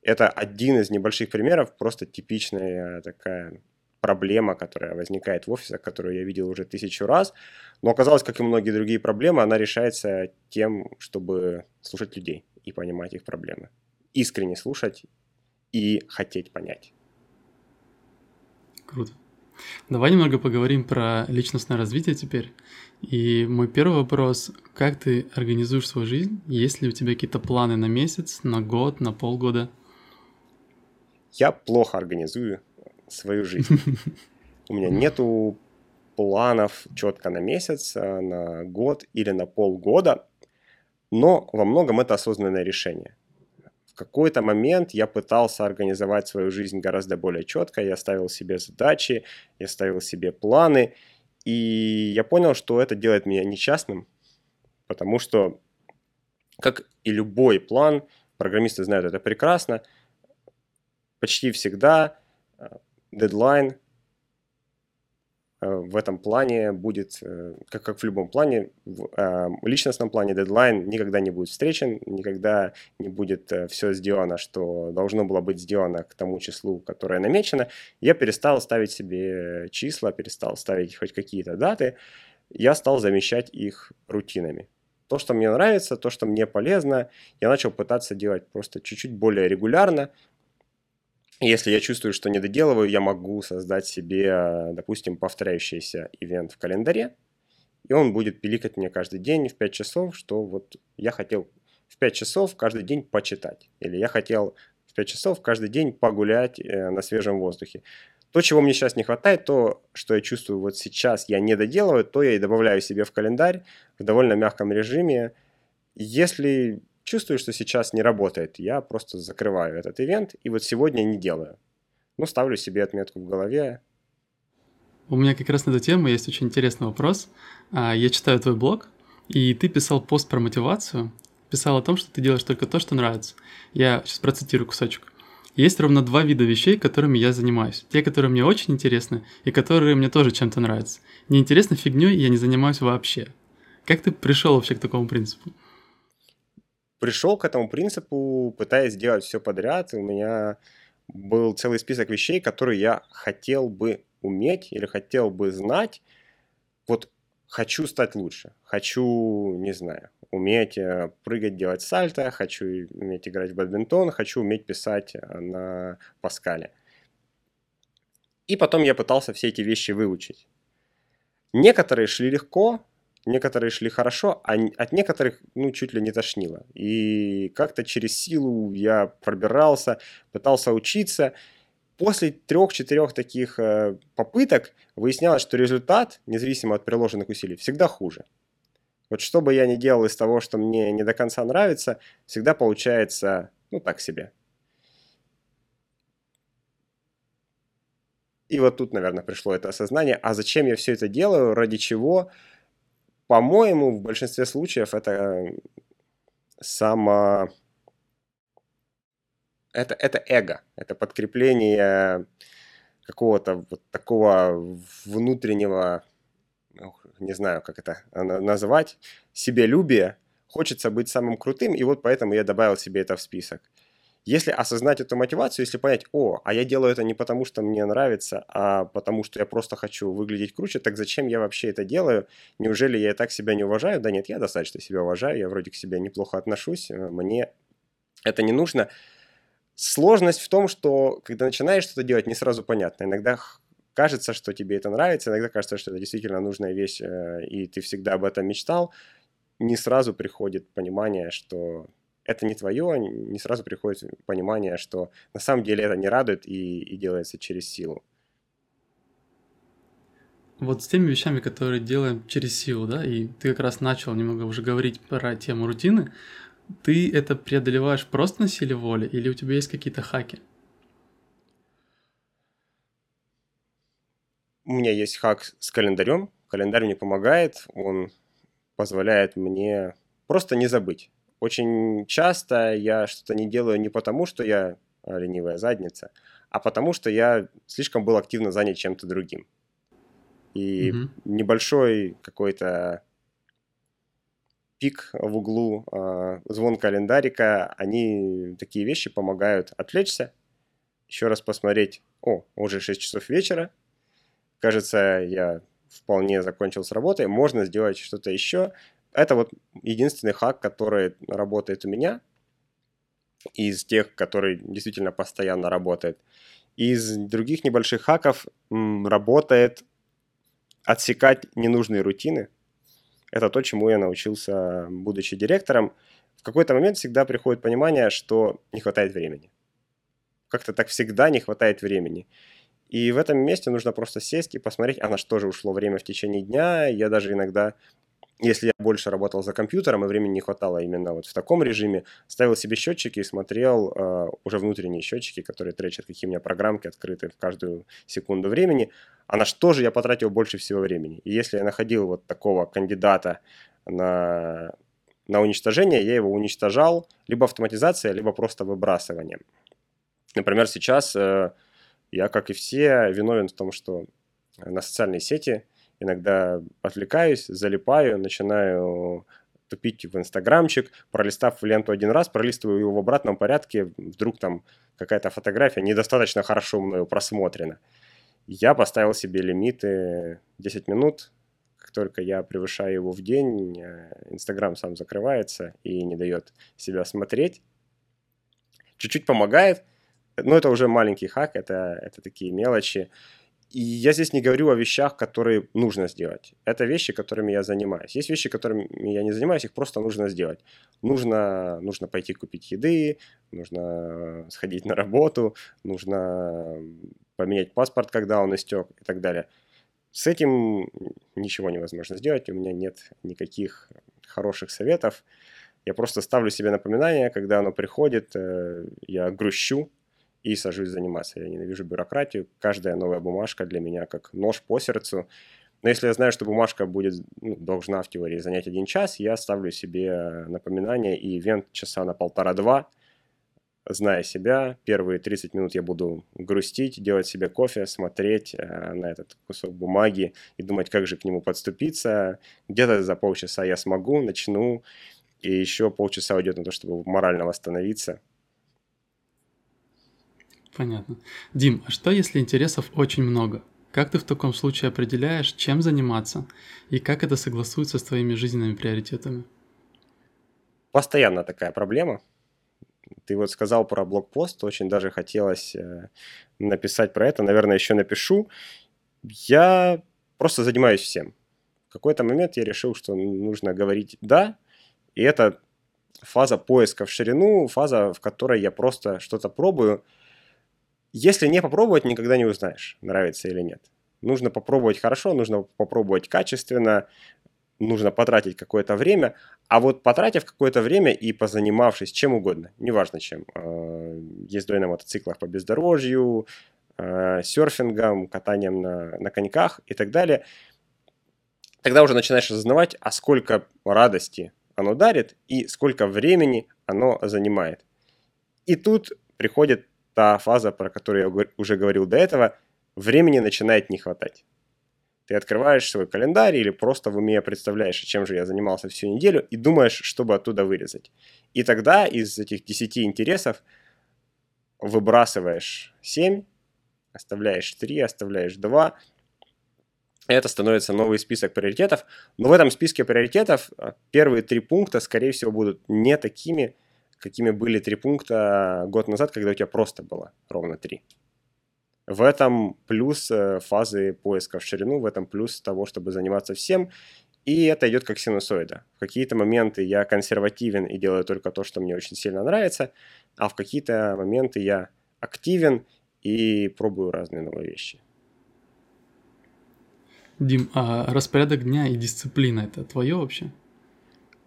Это один из небольших примеров, просто типичная такая проблема, которая возникает в офисах, которую я видел уже тысячу раз. Но оказалось, как и многие другие проблемы, она решается тем, чтобы слушать людей и понимать их проблемы. Искренне слушать и хотеть понять. Круто. Давай немного поговорим про личностное развитие теперь. И мой первый вопрос, как ты организуешь свою жизнь? Есть ли у тебя какие-то планы на месяц, на год, на полгода? Я плохо организую свою жизнь. У меня нету планов четко на месяц, а, на год или на полгода, но во многом это осознанное решение. Какой-то момент я пытался организовать свою жизнь гораздо более четко, я ставил себе задачи, я ставил себе планы, и я понял, что это делает меня несчастным, потому что, как и любой план, программисты знают это прекрасно, почти всегда э, дедлайн в этом плане будет, э, как, как в любом плане, в э, личностном плане дедлайн никогда не будет встречен, никогда не будет все сделано, что должно было быть сделано к тому числу, которое намечено. Я перестал ставить себе числа, перестал ставить хоть какие-то даты, я стал замещать их рутинами. То, что мне нравится, то, что мне полезно, я начал пытаться делать просто чуть-чуть более регулярно, если я чувствую, что не доделываю, я могу создать себе, допустим, повторяющийся ивент в календаре, и он будет пиликать мне каждый день в 5 часов, что вот я хотел в 5 часов каждый день почитать, или я хотел в 5 часов каждый день погулять э, на свежем воздухе. То, чего мне сейчас не хватает, то, что я чувствую вот сейчас, я не доделываю, то я и добавляю себе в календарь в довольно мягком режиме. Если чувствую, что сейчас не работает, я просто закрываю этот ивент и вот сегодня не делаю. Ну, ставлю себе отметку в голове. У меня как раз на эту тему есть очень интересный вопрос. А, я читаю твой блог, и ты писал пост про мотивацию, писал о том, что ты делаешь только то, что нравится. Я сейчас процитирую кусочек. Есть ровно два вида вещей, которыми я занимаюсь. Те, которые мне очень интересны, и которые мне тоже чем-то нравятся. Неинтересной фигней я не занимаюсь вообще. Как ты пришел вообще к такому принципу? Пришел к этому принципу, пытаясь сделать все подряд. У меня был целый список вещей, которые я хотел бы уметь или хотел бы знать. Вот хочу стать лучше, хочу, не знаю, уметь э, прыгать, делать сальто, хочу уметь играть в бадминтон, хочу уметь писать э, на Паскале. И потом я пытался все эти вещи выучить. Некоторые шли легко, некоторые шли хорошо, а от некоторых, ну, чуть ли не тошнило. И как-то через силу я пробирался, пытался учиться. После трех-четырех таких э, попыток выяснялось, что результат, независимо от приложенных усилий, всегда хуже. Вот что бы я ни делал из того, что мне не до конца нравится, всегда получается, ну, так себе. И вот тут, наверное, пришло это осознание, а зачем я все это делаю, ради чего – по-моему, в большинстве случаев это само это, это эго, это подкрепление какого-то вот такого внутреннего, не знаю, как это назвать, себелюбия, хочется быть самым крутым, и вот поэтому я добавил себе это в список. Если осознать эту мотивацию, если понять, о, а я делаю это не потому, что мне нравится, а потому, что я просто хочу выглядеть круче, так зачем я вообще это делаю? Неужели я и так себя не уважаю? Да нет, я достаточно себя уважаю, я вроде к себе неплохо отношусь, э, мне это не нужно. Сложность в том, что когда начинаешь что-то делать, не сразу понятно. Иногда кажется, что тебе это нравится, иногда кажется, что это действительно нужная вещь, э, и ты всегда об этом мечтал. Не сразу приходит понимание, что это не твое, не сразу приходит понимание, что на самом деле это не радует и, и делается через силу. Вот с теми вещами, которые делаем через силу, да, и ты как раз начал немного уже говорить про тему рутины, ты это преодолеваешь просто на силе воли или у тебя есть какие-то хаки? У меня есть хак с календарем. Календарь мне помогает, он позволяет мне просто не забыть. Очень часто я что-то не делаю не потому, что я ленивая задница, а потому что я слишком был активно занят чем-то другим. И угу. небольшой какой-то пик в углу, э, звон календарика, они такие вещи помогают отвлечься, еще раз посмотреть, о, уже 6 часов вечера, кажется, я вполне закончил с работой, можно сделать что-то еще. Это вот единственный хак, который работает у меня, из тех, который действительно постоянно работает. Из других небольших хаков работает отсекать ненужные рутины, это то, чему я научился, будучи директором. В какой-то момент всегда приходит понимание, что не хватает времени. Как-то так всегда не хватает времени. И в этом месте нужно просто сесть и посмотреть, а на что же ушло время в течение дня. Я даже иногда если я больше работал за компьютером и времени не хватало именно вот в таком режиме, ставил себе счетчики и смотрел э, уже внутренние счетчики, которые тречат, какие у меня программки открыты в каждую секунду времени, а на что же я потратил больше всего времени. И если я находил вот такого кандидата на, на уничтожение, я его уничтожал либо автоматизацией, либо просто выбрасыванием. Например, сейчас э, я, как и все, виновен в том, что на социальные сети – иногда отвлекаюсь, залипаю, начинаю тупить в инстаграмчик, пролистав ленту один раз, пролистываю его в обратном порядке, вдруг там какая-то фотография недостаточно хорошо мною просмотрена. Я поставил себе лимиты 10 минут, как только я превышаю его в день, э, Инстаграм сам закрывается и не дает себя смотреть. Чуть-чуть помогает, но это уже маленький хак, это, это такие мелочи. И я здесь не говорю о вещах, которые нужно сделать. Это вещи, которыми я занимаюсь. Есть вещи, которыми я не занимаюсь, их просто нужно сделать. Нужно, нужно пойти купить еды, нужно сходить на работу, нужно поменять паспорт, когда он истек и так далее. С этим ничего невозможно сделать, у меня нет никаких хороших советов. Я просто ставлю себе напоминание, когда оно приходит, э, я грущу, и сажусь заниматься. Я ненавижу бюрократию. Каждая новая бумажка для меня как нож по сердцу. Но если я знаю, что бумажка будет, ну, должна в теории занять один час, я ставлю себе напоминание и ивент часа на полтора-два, зная себя, первые 30 минут я буду грустить, делать себе кофе, смотреть э, на этот кусок бумаги и думать, как же к нему подступиться. Где-то за полчаса я смогу, начну, и еще полчаса уйдет на то, чтобы морально восстановиться. Понятно. Дим, а что если интересов очень много? Как ты в таком случае определяешь, чем заниматься, и как это согласуется с твоими жизненными приоритетами? Постоянно такая проблема. Ты вот сказал про блокпост, очень даже хотелось э, написать про это, наверное, еще напишу. Я просто занимаюсь всем. В какой-то момент я решил, что нужно говорить «да», и это фаза поиска в ширину, фаза, в которой я просто что-то пробую – если не попробовать, никогда не узнаешь, нравится или нет. Нужно попробовать хорошо, нужно попробовать качественно, нужно потратить какое-то время, а вот потратив какое-то время и позанимавшись чем угодно, неважно чем, э, ездой на мотоциклах по бездорожью, э, серфингом, катанием на, на коньках и так далее, тогда уже начинаешь осознавать, а сколько радости оно дарит и сколько времени оно занимает. И тут приходит та фаза, про которую я уже говорил до этого, времени начинает не хватать. Ты открываешь свой календарь или просто в уме представляешь, чем же я занимался всю неделю, и думаешь, чтобы оттуда вырезать. И тогда из этих 10 интересов выбрасываешь 7, оставляешь 3, оставляешь 2, это становится новый список приоритетов. Но в этом списке приоритетов а, первые три пункта, скорее всего, будут не такими, какими были три пункта год назад, когда у тебя просто было ровно три. В этом плюс э, фазы поиска в ширину, в этом плюс того, чтобы заниматься всем. И это идет как синусоида. В какие-то моменты я консервативен и делаю только то, что мне очень сильно нравится, а в какие-то моменты я активен и пробую разные новые вещи. Дим, а распорядок дня и дисциплина это твое вообще?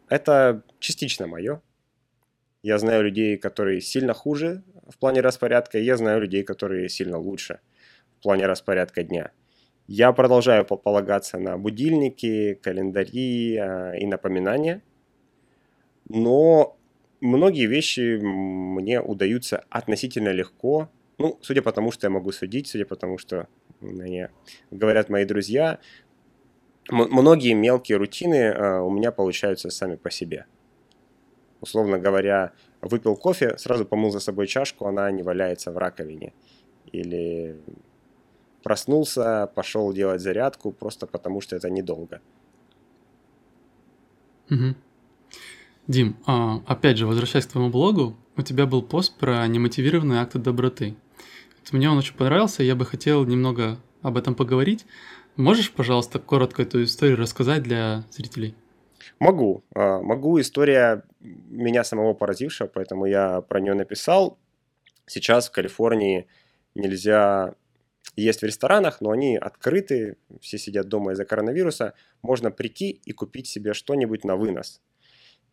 Это частично мое. Я знаю людей, которые сильно хуже в плане распорядка, я знаю людей, которые сильно лучше в плане распорядка дня. Я продолжаю полагаться на будильники, календари а, и напоминания, но многие вещи мне удаются относительно легко, ну, судя по тому, что я могу судить, судя по тому, что мне говорят мои друзья, многие мелкие рутины а, у меня получаются сами по себе условно говоря, выпил кофе, сразу помыл за собой чашку, она не валяется в раковине. Или проснулся, пошел делать зарядку, просто потому что это недолго. Угу. Дим, а, опять же, возвращаясь к твоему блогу, у тебя был пост про немотивированные акты доброты. Мне он очень понравился, я бы хотел немного об этом поговорить. Можешь, пожалуйста, коротко эту историю рассказать для зрителей? Могу. А, могу. История меня самого поразившая, поэтому я про нее написал. Сейчас в Калифорнии нельзя есть в ресторанах, но они открыты, все сидят дома из-за коронавируса. Можно прийти и купить себе что-нибудь на вынос.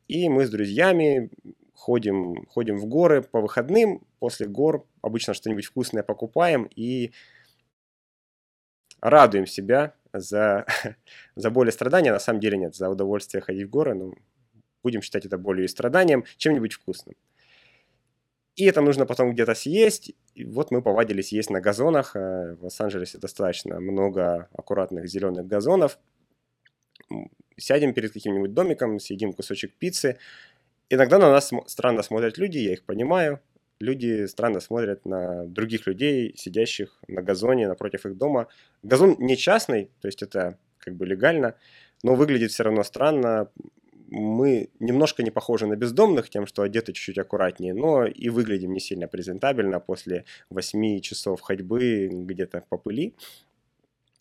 И мы с друзьями ходим, ходим в горы по выходным. После гор обычно что-нибудь вкусное покупаем и радуем себя за, за боль и страдания. На самом деле нет, за удовольствие ходить в горы, ну, будем считать это болью и страданием, чем-нибудь вкусным. И это нужно потом где-то съесть. И вот мы повадились есть на газонах. Э, в Лос-Анджелесе достаточно много аккуратных зеленых газонов. Сядем перед каким-нибудь домиком, съедим кусочек пиццы. Иногда на нас странно смотрят люди, я их понимаю люди странно смотрят на других людей, сидящих на газоне напротив их дома. Газон не частный, то есть это как бы легально, но выглядит все равно странно. Мы немножко не похожи на бездомных тем, что одеты чуть-чуть аккуратнее, но и выглядим не сильно презентабельно после 8 часов ходьбы где-то по пыли.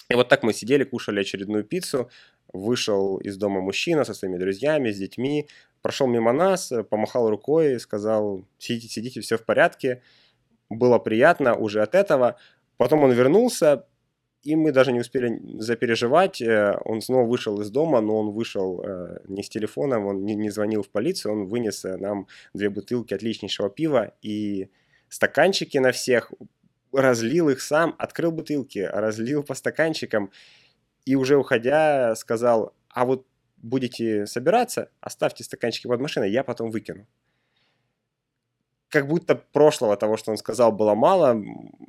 И вот так мы сидели, кушали очередную пиццу, вышел из дома мужчина со своими друзьями, с детьми, прошел мимо нас, э, помахал рукой, сказал, сидите, сидите, все в порядке. Было приятно уже от этого. Потом он вернулся, и мы даже не успели запереживать. Э, он снова вышел из дома, но он вышел э, не с телефоном, он не, звонил в полицию, он вынес нам две бутылки отличнейшего пива и стаканчики на всех, разлил их сам, открыл бутылки, разлил по стаканчикам и уже уходя сказал, а вот будете собираться, оставьте стаканчики под машиной, я потом выкину. Как будто прошлого того, что он сказал, было мало.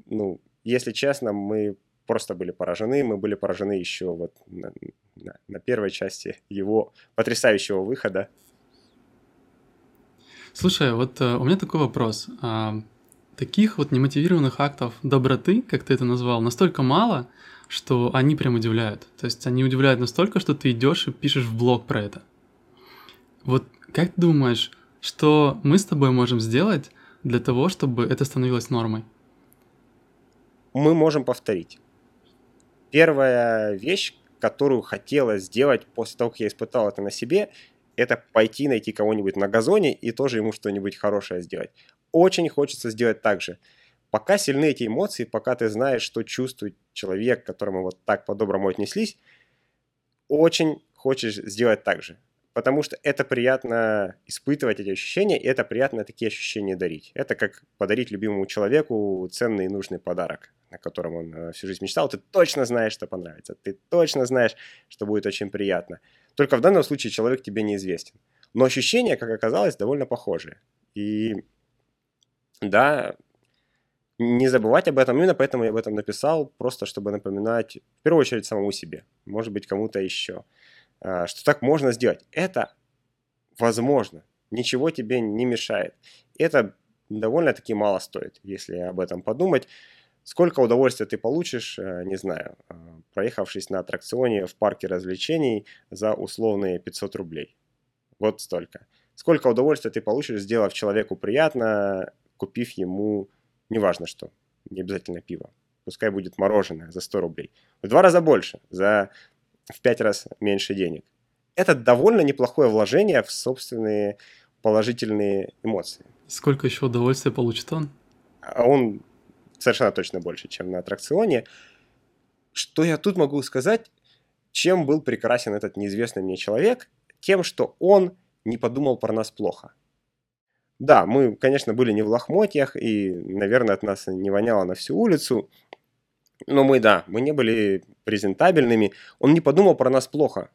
Ну, если честно, мы просто были поражены. Мы были поражены еще вот на, на, на первой части его потрясающего выхода. Слушай, вот э, у меня такой вопрос. А, таких вот немотивированных актов доброты, как ты это назвал, настолько мало, что они прям удивляют. То есть они удивляют настолько, что ты идешь и пишешь в блог про это. Вот как ты думаешь, что мы с тобой можем сделать для того, чтобы это становилось нормой? Мы можем повторить. Первая вещь, которую хотелось сделать после того, как я испытал это на себе, это пойти найти кого-нибудь на газоне и тоже ему что-нибудь хорошее сделать. Очень хочется сделать так же. Пока сильны эти эмоции, пока ты знаешь, что чувствует человек, к которому вот так по-доброму отнеслись, очень хочешь сделать так же. Потому что это приятно испытывать эти ощущения, и это приятно такие ощущения дарить. Это как подарить любимому человеку ценный и нужный подарок, о котором он э, всю жизнь мечтал. Ты точно знаешь, что понравится. Ты точно знаешь, что будет очень приятно. Только в данном случае человек тебе неизвестен. Но ощущения, как оказалось, довольно похожие. И да, не забывать об этом. Именно поэтому я об этом написал, просто чтобы напоминать, в первую очередь, самому себе, может быть, кому-то еще, а, что так можно сделать. Это возможно, ничего тебе не мешает. Это довольно-таки мало стоит, если об этом подумать. Сколько удовольствия ты получишь, э, не знаю, а, проехавшись на аттракционе в парке развлечений за условные 500 рублей. Вот столько. Сколько удовольствия ты получишь, сделав человеку приятно, купив ему неважно что, не обязательно пиво. Пускай будет мороженое за 100 рублей. В два раза больше, за в пять раз меньше денег. Это довольно неплохое вложение в собственные положительные эмоции. Сколько еще удовольствия получит он? А он совершенно точно больше, чем на аттракционе. Что я тут могу сказать? Чем был прекрасен этот неизвестный мне человек? Тем, что он не подумал про нас плохо. Да, мы, конечно, были не в лохмотьях, и, наверное, от нас не воняло на всю улицу. Но мы, да, мы не были презентабельными. Он не подумал про нас плохо.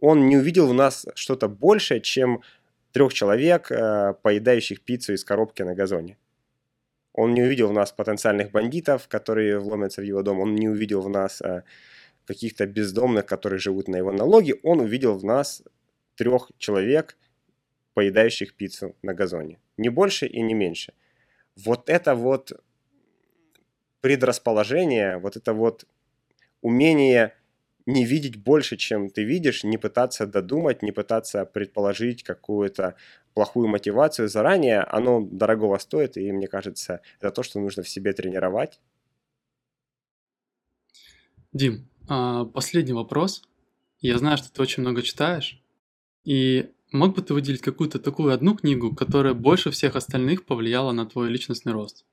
Он не увидел в нас что-то большее, чем трех человек, э, поедающих пиццу из коробки на газоне. Он не увидел в нас потенциальных бандитов, которые вломятся в его дом. Он не увидел в нас э, каких-то бездомных, которые живут на его налоги. Он увидел в нас трех человек, поедающих пиццу на газоне. Не больше и не меньше. Вот это вот предрасположение, вот это вот умение не видеть больше, чем ты видишь, не пытаться додумать, не пытаться предположить какую-то плохую мотивацию заранее, оно дорогого стоит, и мне кажется, это то, что нужно в себе тренировать. Дим, а, последний вопрос. Я знаю, что ты очень много читаешь, и Мог бы ты выделить какую-то такую одну книгу, которая больше всех остальных повлияла на твой личностный рост?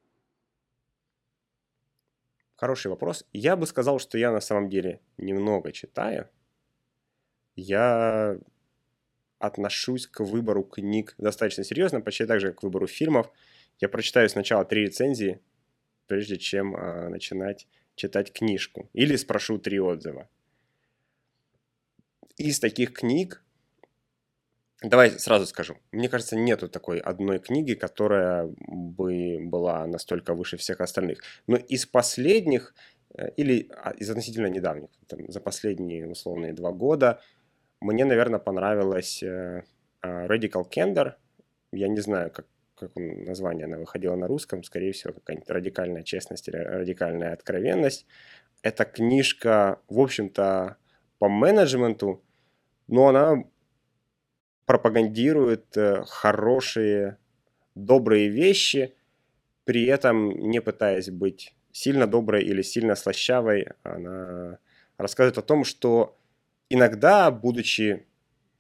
Хороший вопрос. Я бы сказал, что я на самом деле немного читаю. Я отношусь к выбору книг достаточно серьезно, почти так же, как к выбору фильмов. Я прочитаю сначала три рецензии, прежде чем а, начинать читать книжку. Или спрошу три отзыва. Из таких книг Давай сразу скажу. Мне кажется, нету такой одной книги, которая бы была настолько выше всех остальных. Но из последних, э, или а, из относительно недавних, там, за последние условные два года, мне, наверное, понравилась э, а, Radical Candor. Я не знаю, как, как название она выходила на русском, скорее всего, какая-нибудь радикальная честность или радикальная откровенность. Это книжка, в общем-то, по менеджменту, но она пропагандирует э, хорошие, добрые вещи, при этом не пытаясь быть сильно доброй или сильно слащавой. Она рассказывает о том, что иногда, будучи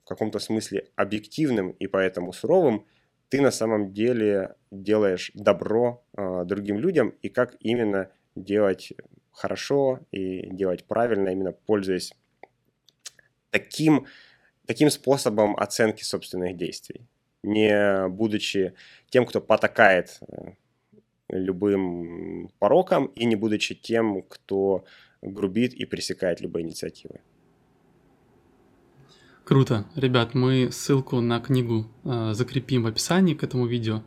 в каком-то смысле объективным и поэтому суровым, ты на самом деле делаешь добро э, другим людям и как именно делать хорошо и делать правильно, именно пользуясь таким таким способом оценки собственных действий, не будучи тем, кто потакает э, любым порокам и не будучи тем, кто грубит и пресекает любые инициативы. Круто. Ребят, мы ссылку на книгу э, закрепим в описании к этому видео.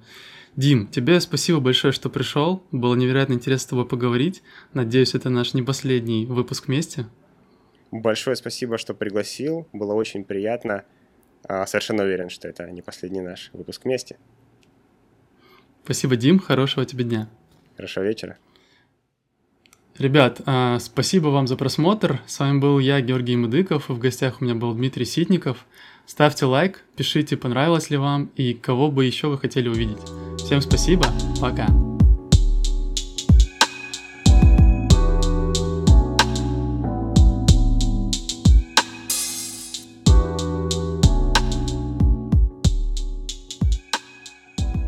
Дим, тебе спасибо большое, что пришел. Было невероятно интересно с тобой поговорить. Надеюсь, это наш не последний выпуск вместе. Большое спасибо, что пригласил. Было очень приятно. А, совершенно уверен, что это не последний наш выпуск вместе. Спасибо, Дим. Хорошего тебе дня. Хорошего вечера. Ребят, а, спасибо вам за просмотр. С вами был я, Георгий Мудыков. В гостях у меня был Дмитрий Ситников. Ставьте лайк, пишите, понравилось ли вам и кого бы еще вы хотели увидеть. Всем спасибо, пока.